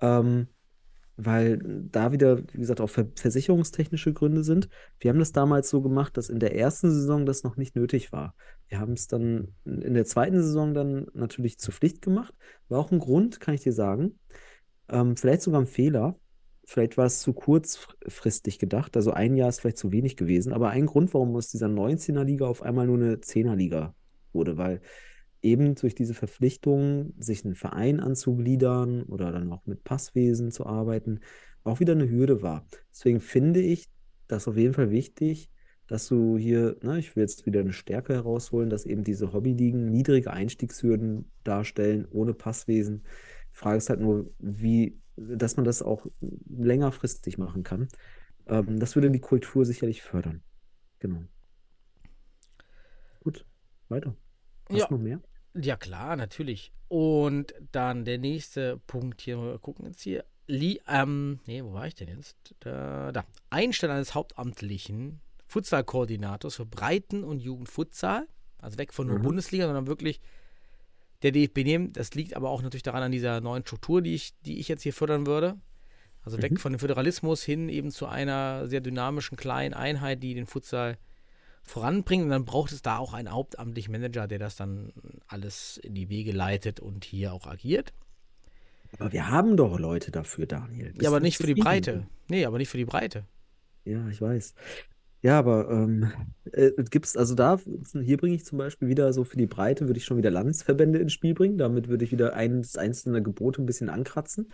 Ähm, weil da wieder, wie gesagt, auch ver versicherungstechnische Gründe sind. Wir haben das damals so gemacht, dass in der ersten Saison das noch nicht nötig war. Wir haben es dann in der zweiten Saison dann natürlich zur Pflicht gemacht. War auch ein Grund, kann ich dir sagen. Ähm, vielleicht sogar ein Fehler. Vielleicht war es zu kurzfristig gedacht. Also ein Jahr ist vielleicht zu wenig gewesen. Aber ein Grund, warum aus dieser 19er-Liga auf einmal nur eine 10er-Liga wurde, weil eben durch diese Verpflichtung, sich einen Verein anzugliedern oder dann auch mit Passwesen zu arbeiten, auch wieder eine Hürde war. Deswegen finde ich das auf jeden Fall wichtig, dass du hier, ne, ich will jetzt wieder eine Stärke herausholen, dass eben diese Hobbyligen niedrige Einstiegshürden darstellen, ohne Passwesen. Die Frage ist halt nur, wie, dass man das auch längerfristig machen kann. Ähm, das würde die Kultur sicherlich fördern. Genau. Gut, weiter. Hast Ja. noch mehr? Ja, klar, natürlich. Und dann der nächste Punkt hier, wir gucken jetzt hier. Li, ähm, nee, wo war ich denn jetzt? Da, da. Einstellen eines hauptamtlichen Futsal-Koordinators für Breiten- und Jugendfutsal. Also weg von nur Mhm. Bundesliga, sondern wirklich der DFB nehmen. Das liegt aber auch natürlich daran an dieser neuen Struktur, die ich, die ich jetzt hier fördern würde. Also weg Mhm. von dem Föderalismus hin eben zu einer sehr dynamischen kleinen Einheit, die den Futsal voranbringt. Und dann braucht es da auch einen hauptamtlichen Manager, der das dann alles in die Wege leitet und hier auch agiert. Aber wir haben doch Leute dafür, Daniel. Bist ja, aber nicht für die? Breite. Nee, aber nicht für die Breite. Ja, ich weiß. Ja, aber ähm, äh, gibt's, also da, hier bringe ich zum Beispiel wieder so für die Breite, würde ich schon wieder Landesverbände ins Spiel bringen. Damit würde ich wieder ein, das einzelne Gebot ein bisschen ankratzen.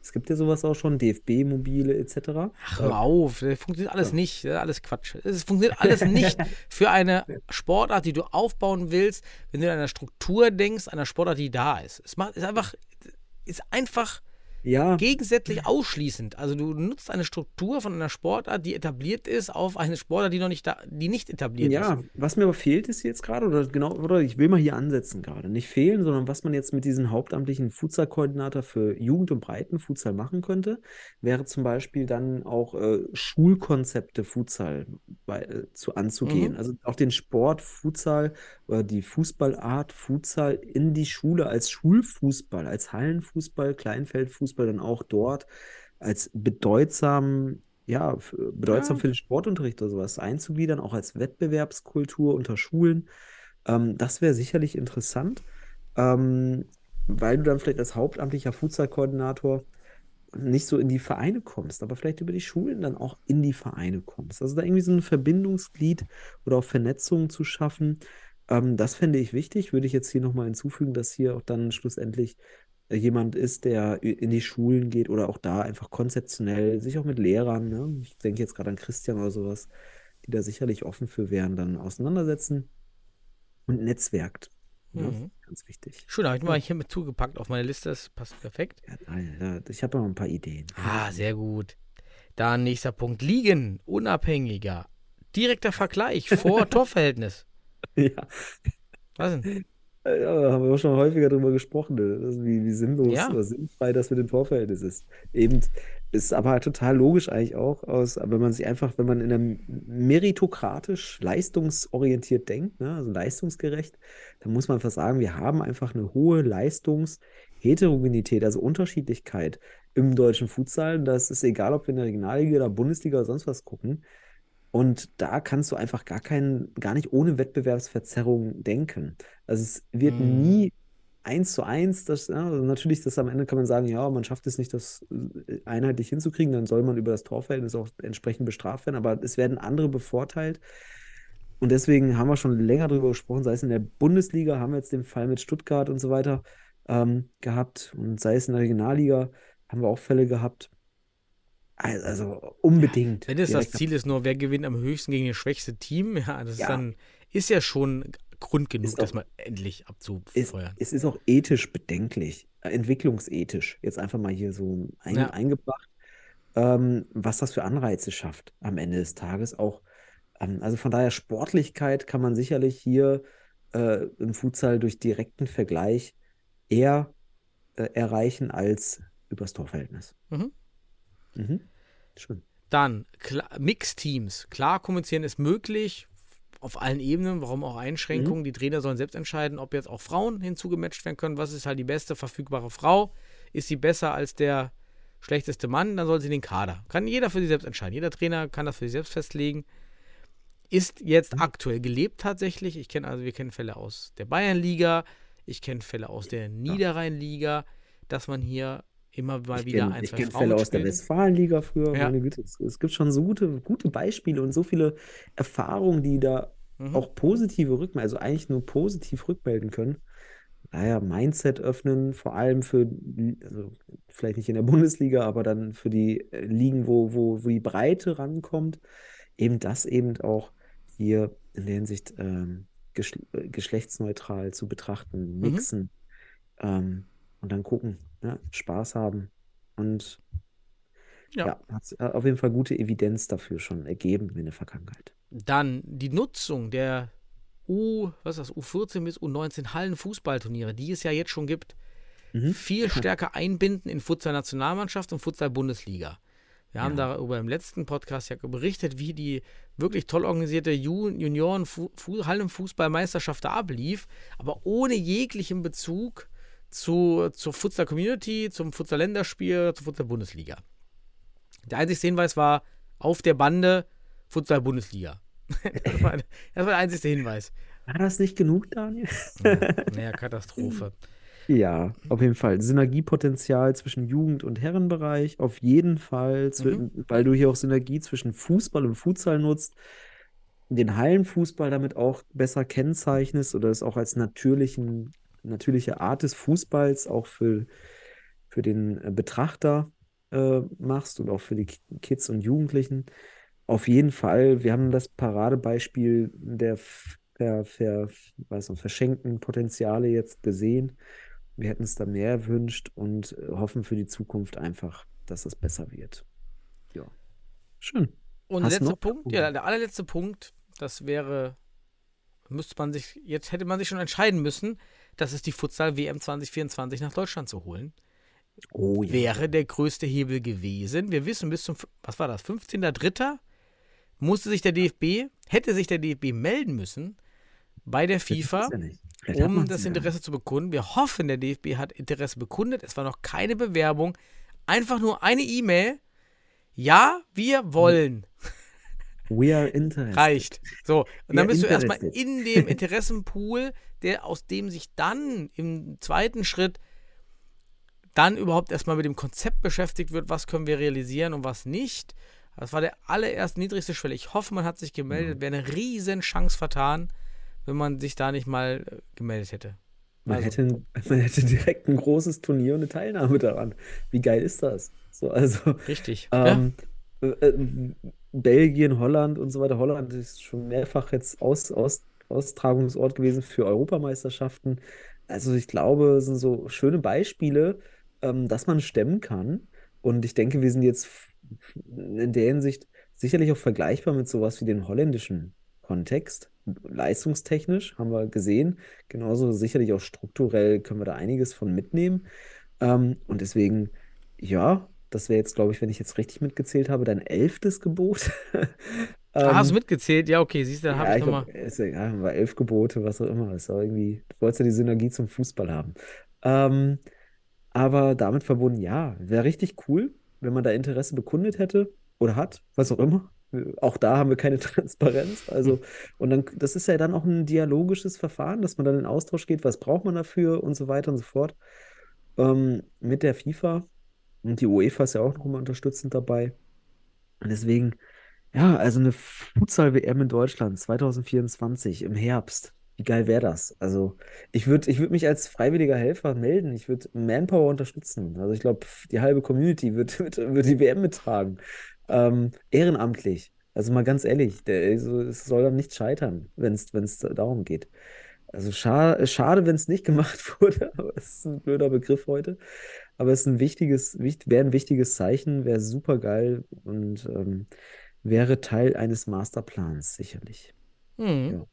Es gibt ja sowas auch schon, DFB-Mobile etc. Ach, hör auf, das funktioniert alles Ja. nicht. Ist alles Quatsch. Es funktioniert alles nicht [LAUGHS] für eine Sportart, die du aufbauen willst, wenn du an einer Struktur denkst, einer Sportart, die da ist. Es macht, ist einfach, ist einfach Ja, gegensätzlich ausschließend. Also du nutzt eine Struktur von einer Sportart, die etabliert ist, auf eine Sportart, die noch nicht da, die nicht etabliert ja, ist. was mir aber fehlt ist jetzt gerade, oder genau, oder ich will mal hier ansetzen gerade. Nicht fehlen, sondern was man jetzt mit diesem hauptamtlichen Futsal-Koordinator für Jugend- und Breitenfutsal machen könnte, wäre zum Beispiel dann auch äh, Schulkonzepte Futsal bei, äh, zu anzugehen. Mhm. Also auch den Sport Futsal oder die Fußballart Futsal in die Schule als Schulfußball, als Hallenfußball, Kleinfeldfußball dann auch dort als bedeutsam, ja, bedeutsam Ja. für den Sportunterricht oder sowas einzugliedern, auch als Wettbewerbskultur unter Schulen. Ähm, das wäre sicherlich interessant, ähm, weil du dann vielleicht als hauptamtlicher Futsal-Koordinator nicht so in die Vereine kommst, aber vielleicht über die Schulen dann auch in die Vereine kommst. Also da irgendwie so ein Verbindungsglied oder auch Vernetzung zu schaffen, ähm, das fände ich wichtig. Würde ich jetzt hier nochmal hinzufügen, dass hier auch dann schlussendlich äh, jemand ist, der in die Schulen geht oder auch da einfach konzeptionell sich auch mit Lehrern, ne? Ich denke jetzt gerade an Christian oder sowas, die da sicherlich offen für wären, dann auseinandersetzen und netzwerkt. Ne? Mhm. ganz wichtig. Schön, habe ich mal hier mit zugepackt auf meine Liste. Das passt perfekt. Ja, ich habe noch ein paar Ideen. Ah, sehr gut. Dann nächster Punkt. Liegen, unabhängiger. Direkter Vergleich vor [LAUGHS] Torverhältnis. [LAUGHS] Ja, Was denn? ja, da haben wir auch schon häufiger drüber gesprochen, ne? Wie, wie sinnlos Ja. oder sinnfrei das mit dem Torverhältnis ist. Eben ist aber halt total logisch eigentlich auch, aus, wenn man sich einfach, wenn man in einem meritokratisch, leistungsorientiert denkt, ne, also leistungsgerecht, dann muss man einfach sagen, wir haben einfach eine hohe Leistungsheterogenität, also Unterschiedlichkeit im deutschen Futsal. Das ist egal, ob wir in der Regionalliga oder Bundesliga oder sonst was gucken. Und da kannst du einfach gar keinen, gar nicht ohne Wettbewerbsverzerrung denken. Also es wird Mhm. nie eins zu eins, das, ja, also natürlich, das am Ende kann man sagen, ja, man schafft es nicht, das äh, einheitlich hinzukriegen, dann soll man über das Torverhältnis auch entsprechend bestraft werden, aber es werden andere bevorteilt. Und deswegen haben wir schon länger darüber gesprochen, sei es in der Bundesliga, haben wir jetzt den Fall mit Stuttgart und so weiter ähm, gehabt, und sei es in der Regionalliga, haben wir auch Fälle gehabt. Also, unbedingt. Wenn es das Ziel ist, nur wer gewinnt am höchsten gegen das schwächste Team, ja, das ist Ja. dann, ist ja schon Grund genug, Ist das auch- mal endlich Es, abzufeuern. es ist auch ethisch bedenklich, äh, entwicklungsethisch, jetzt einfach mal hier so ein, Ja. eingebracht, ähm, was das für Anreize schafft am Ende des Tages auch. Ähm, also von daher Sportlichkeit kann man sicherlich hier äh, im Futsal durch direkten Vergleich eher äh, erreichen als übers Torverhältnis. Mhm. Mhm. Schön. Dann klar, Mixteams. Klar kommunizieren ist möglich auf allen Ebenen, warum auch Einschränkungen. Die Trainer sollen selbst entscheiden, ob jetzt auch Frauen hinzugematcht werden können. Was ist halt die beste verfügbare Frau? Ist sie besser als der schlechteste Mann? Dann soll sie den Kader. Kann jeder für sich selbst entscheiden. Jeder Trainer kann das für sich selbst festlegen. Ist jetzt aktuell gelebt tatsächlich. Ich kenne also, wir kennen Fälle aus der Bayernliga, ich kenne Fälle aus der Niederrheinliga, dass man hier immer mal Ich wieder kenn- ein, ich kenne Fälle aus der. Westfalenliga früher, Ja. meine Güte. Es, es gibt schon so gute, gute Beispiele und so viele Erfahrungen, die da Mhm. auch positive Rückmeldungen, also eigentlich nur positiv rückmelden können. Daher Mindset öffnen, vor allem für, also vielleicht nicht in der Bundesliga, aber dann für die äh, Ligen, wo, wo, wo die Breite rankommt, eben das eben auch hier in der Hinsicht ähm, äh, geschlechtsneutral zu betrachten, mixen ähm, und dann gucken, ne? Spaß haben und Ja. ja, hat auf jeden Fall gute Evidenz dafür schon ergeben in der Vergangenheit. Dann die Nutzung der U, was ist das, U14 bis U19 Hallenfußballturniere, die es ja jetzt schon gibt, Mhm. viel stärker einbinden in Futsal-Nationalmannschaft und Futsal-Bundesliga. Wir haben Ja. darüber im letzten Podcast ja berichtet, wie die wirklich toll organisierte Ju Junioren Fu Fu Hallenfußballmeisterschaft da ablief, aber ohne jeglichen Bezug zu, zur Futsal-Community, zum Futsal-Länderspiel, zur Futsal-Bundesliga. Der einzige Hinweis war auf der Bande Futsal-Bundesliga. [LAUGHS] das, war, das war der einzige Hinweis. War das nicht genug, Daniel? [LAUGHS] Naja, Katastrophe. Ja, auf jeden Fall. Synergiepotenzial zwischen Jugend- und Herrenbereich, auf jeden Fall, zwi- weil du hier auch Synergie zwischen Fußball und Futsal nutzt, den Hallenfußball damit auch besser kennzeichnest oder es auch als natürlichen, natürliche Art des Fußballs auch für, für den äh, Betrachter äh, machst und auch für die Ki- Kids und Jugendlichen. Auf jeden Fall, wir haben das Paradebeispiel der ver, ver, weiß nicht, verschenkten Potenziale jetzt gesehen. Wir hätten es da mehr erwünscht und äh, hoffen für die Zukunft einfach, dass es besser wird. Ja. Schön. Und Hast der letzte Punkt, Punkte? ja, der allerletzte Punkt, das wäre, müsste man sich, jetzt hätte man sich schon entscheiden müssen, das ist die Futsal WM 2024 nach Deutschland zu holen. Oh ja. Wäre der größte Hebel gewesen. Wir wissen bis zum, was war das, 15.03. musste sich der DFB, hätte sich der DFB melden müssen bei der FIFA, ja hat um das ja. Interesse zu bekunden. Wir hoffen, der DFB hat Interesse bekundet. Es war noch keine Bewerbung. Einfach nur eine E-Mail. Ja, wir wollen. We are interested. Reicht. So, und dann bist du erstmal interested. in dem Interessenpool, der aus dem sich dann im zweiten Schritt dann überhaupt erstmal mit dem Konzept beschäftigt wird, was können wir realisieren und was nicht. Das war der allererste niedrigste Schwelle. Ich hoffe, man hat sich gemeldet. Wäre eine riesen Chance vertan, wenn man sich da nicht mal äh, gemeldet hätte. Man Also- hätte, [LAUGHS] man hätte direkt ein großes Turnier und eine Teilnahme daran. Wie geil ist das? So, also, Richtig. ähm, äh, äh, Belgien, Holland und so weiter. Holland ist schon mehrfach jetzt aus, aus, Austragungsort gewesen für Europameisterschaften. also ich glaube, es sind so schöne Beispiele, ähm, dass man stemmen kann. Und ich denke, wir sind jetzt in der Hinsicht sicherlich auch vergleichbar mit sowas wie dem holländischen Kontext. Leistungstechnisch haben wir gesehen, genauso sicherlich auch strukturell können wir da einiges von mitnehmen. Ähm, und deswegen, ja, das wäre jetzt, glaube ich, wenn ich jetzt richtig mitgezählt habe, dein elftes Gebot. [LAUGHS] Ah, hast du Ähm, mitgezählt? Ja, okay, siehst du, dann habe ja, ich ich nochmal. ist ja egal, war elf Gebote, was auch immer. Ist auch irgendwie, du wolltest ja die Synergie zum Fußball haben. Ähm, aber damit verbunden, ja, wäre richtig cool, wenn man da Interesse bekundet hätte oder hat, was auch immer. Auch da haben wir keine [LAUGHS] Transparenz. Also, und dann, das ist ja dann auch ein dialogisches Verfahren, dass man dann in Austausch geht, was braucht man dafür und so weiter und so fort. Ähm, mit der FIFA und die UEFA ist ja auch noch immer unterstützend dabei. Und deswegen, ja, also eine Futsal-WM in Deutschland 2024 im Herbst. Wie geil wäre das? Also, ich würde ich würd mich als freiwilliger Helfer melden. Ich würde Manpower unterstützen. Also, ich glaube, die halbe Community wird, [LAUGHS] wird, wird die WM mittragen. Ähm, ehrenamtlich. Also, mal ganz ehrlich, der, also, es soll dann nicht scheitern, wenn es darum geht. Also, schade, schade, wenn es nicht gemacht [LAUGHS] wurde, aber es ist ein blöder Begriff heute. Aber es ist ein wichtiges, wicht, wäre ein wichtiges Zeichen, wäre super geil und ähm, wäre Teil eines Masterplans, sicherlich. Mhm. Ja.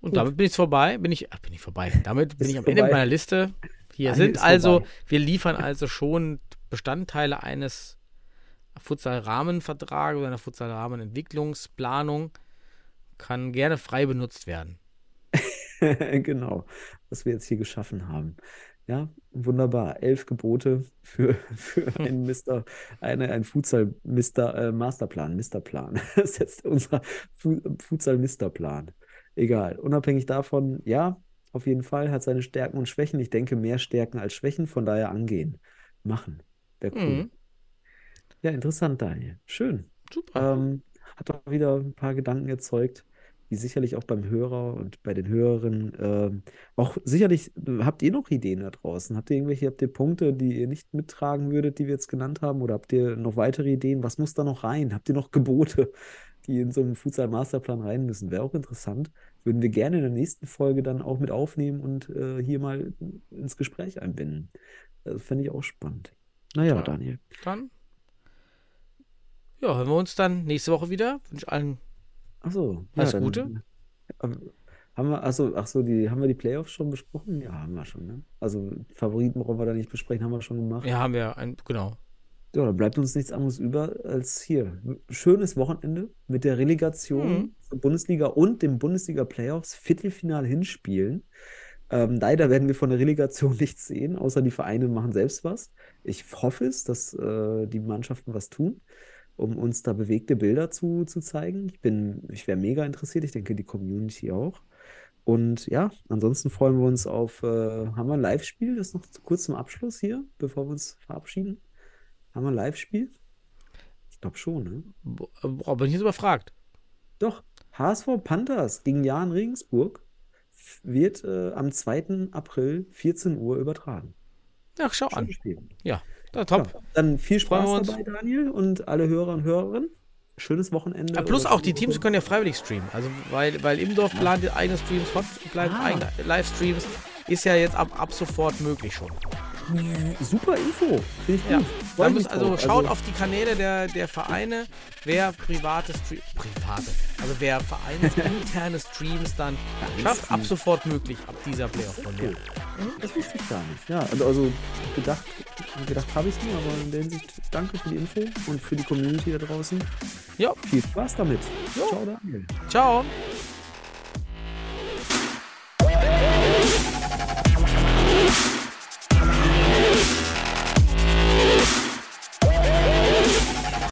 Und Gut. damit bin ich vorbei. Bin ich, ach, bin ich vorbei. Damit bin ich am Ende vorbei. meiner Liste. Hier Eine sind also, vorbei. wir liefern also schon Bestandteile eines Futsal-Rahmenvertrages oder einer Futsal-Rahmenentwicklungsplanung. Kann gerne frei benutzt werden. [LAUGHS] Genau, was wir jetzt hier geschaffen haben. Ja, wunderbar. Elf Gebote für, [LAUGHS] für einen [LAUGHS] Mister, eine, ein Futsal-Mister, äh, Masterplan, Misterplan. [LAUGHS] Das ist jetzt unser Fu Futsal-Misterplan. Egal. Unabhängig davon, ja, auf jeden Fall hat seine Stärken und Schwächen. Ich denke, mehr Stärken als Schwächen, von daher angehen. Machen. Wäre cool. Mhm. Ja, interessant, Daniel. Schön. Super. Ähm, hat auch wieder ein paar Gedanken erzeugt, die sicherlich auch beim Hörer und bei den Hörerinnen ähm, auch sicherlich, habt ihr noch Ideen da draußen? Habt ihr irgendwelche, habt ihr Punkte, die ihr nicht mittragen würdet, die wir jetzt genannt haben? Oder habt ihr noch weitere Ideen? Was muss da noch rein? Habt ihr noch Gebote, [LAUGHS] die in so einen Futsal-Masterplan rein müssen? Wäre auch interessant. Würden wir gerne in der nächsten Folge dann auch mit aufnehmen und äh, hier mal ins Gespräch einbinden. Das fände ich auch spannend. Naja, Ja. Daniel. Dann, ja, hören wir uns dann nächste Woche wieder. Wünsche allen Ach so, Alles dann, Gute. äh, Haben wir, achso, ach so, die, haben wir die Playoffs schon besprochen? Ja, haben wir schon, ne? Also Favoriten brauchen wir da nicht besprechen, haben wir schon gemacht. Ja, haben wir ein, genau. Ja, da bleibt uns nichts anderes über als hier. Schönes Wochenende mit der Relegation Mhm. zur Bundesliga und dem Bundesliga-Playoffs Viertelfinal hinspielen. Ähm, leider werden wir von der Relegation [LAUGHS] nichts sehen, außer die Vereine machen selbst was. Ich hoffe es, dass äh, die Mannschaften was tun, um uns da bewegte Bilder zu, zu zeigen. Ich bin, ich wäre mega interessiert, ich denke die Community auch. Und ja, ansonsten freuen wir uns auf, äh, haben wir ein Live-Spiel, das noch kurz zum Abschluss hier, bevor wir uns verabschieden. Haben wir ein Live-Spiel? Ich glaube schon, ne? Boah, bin ich jetzt überfragt. Doch, HSV Panthers gegen Jahn Regensburg wird äh, am 2. April 14 Uhr übertragen. Ach, schau an. Schönes Spiel. Ja, Ja, top. dann viel Spaß dabei, Daniel, und alle Hörer und Hörerinnen. Schönes Wochenende. Ja, plus auch die Teams können ja freiwillig streamen. Also, weil, weil Imdorf plant ja eigene Streams, Hot plant Ah. eigene Livestreams. Ist ja jetzt ab, ab sofort möglich schon super Info. Finde ich ja. gut. Freu also drauf. schaut also auf die Kanäle der, der Vereine, wer private Streams, private, also wer vereinsinterne [LAUGHS] Streams dann ja, schafft, ab sofort möglich, ab dieser Playoff-Runde. Cool. Mhm, das wusste ich gar nicht. Ja, also, also gedacht, gedacht habe ich es mir, aber in der Hinsicht danke für die Info und für die Community da draußen. Ja. Viel Spaß damit. Jo. Ciao, Daniel. Ciao.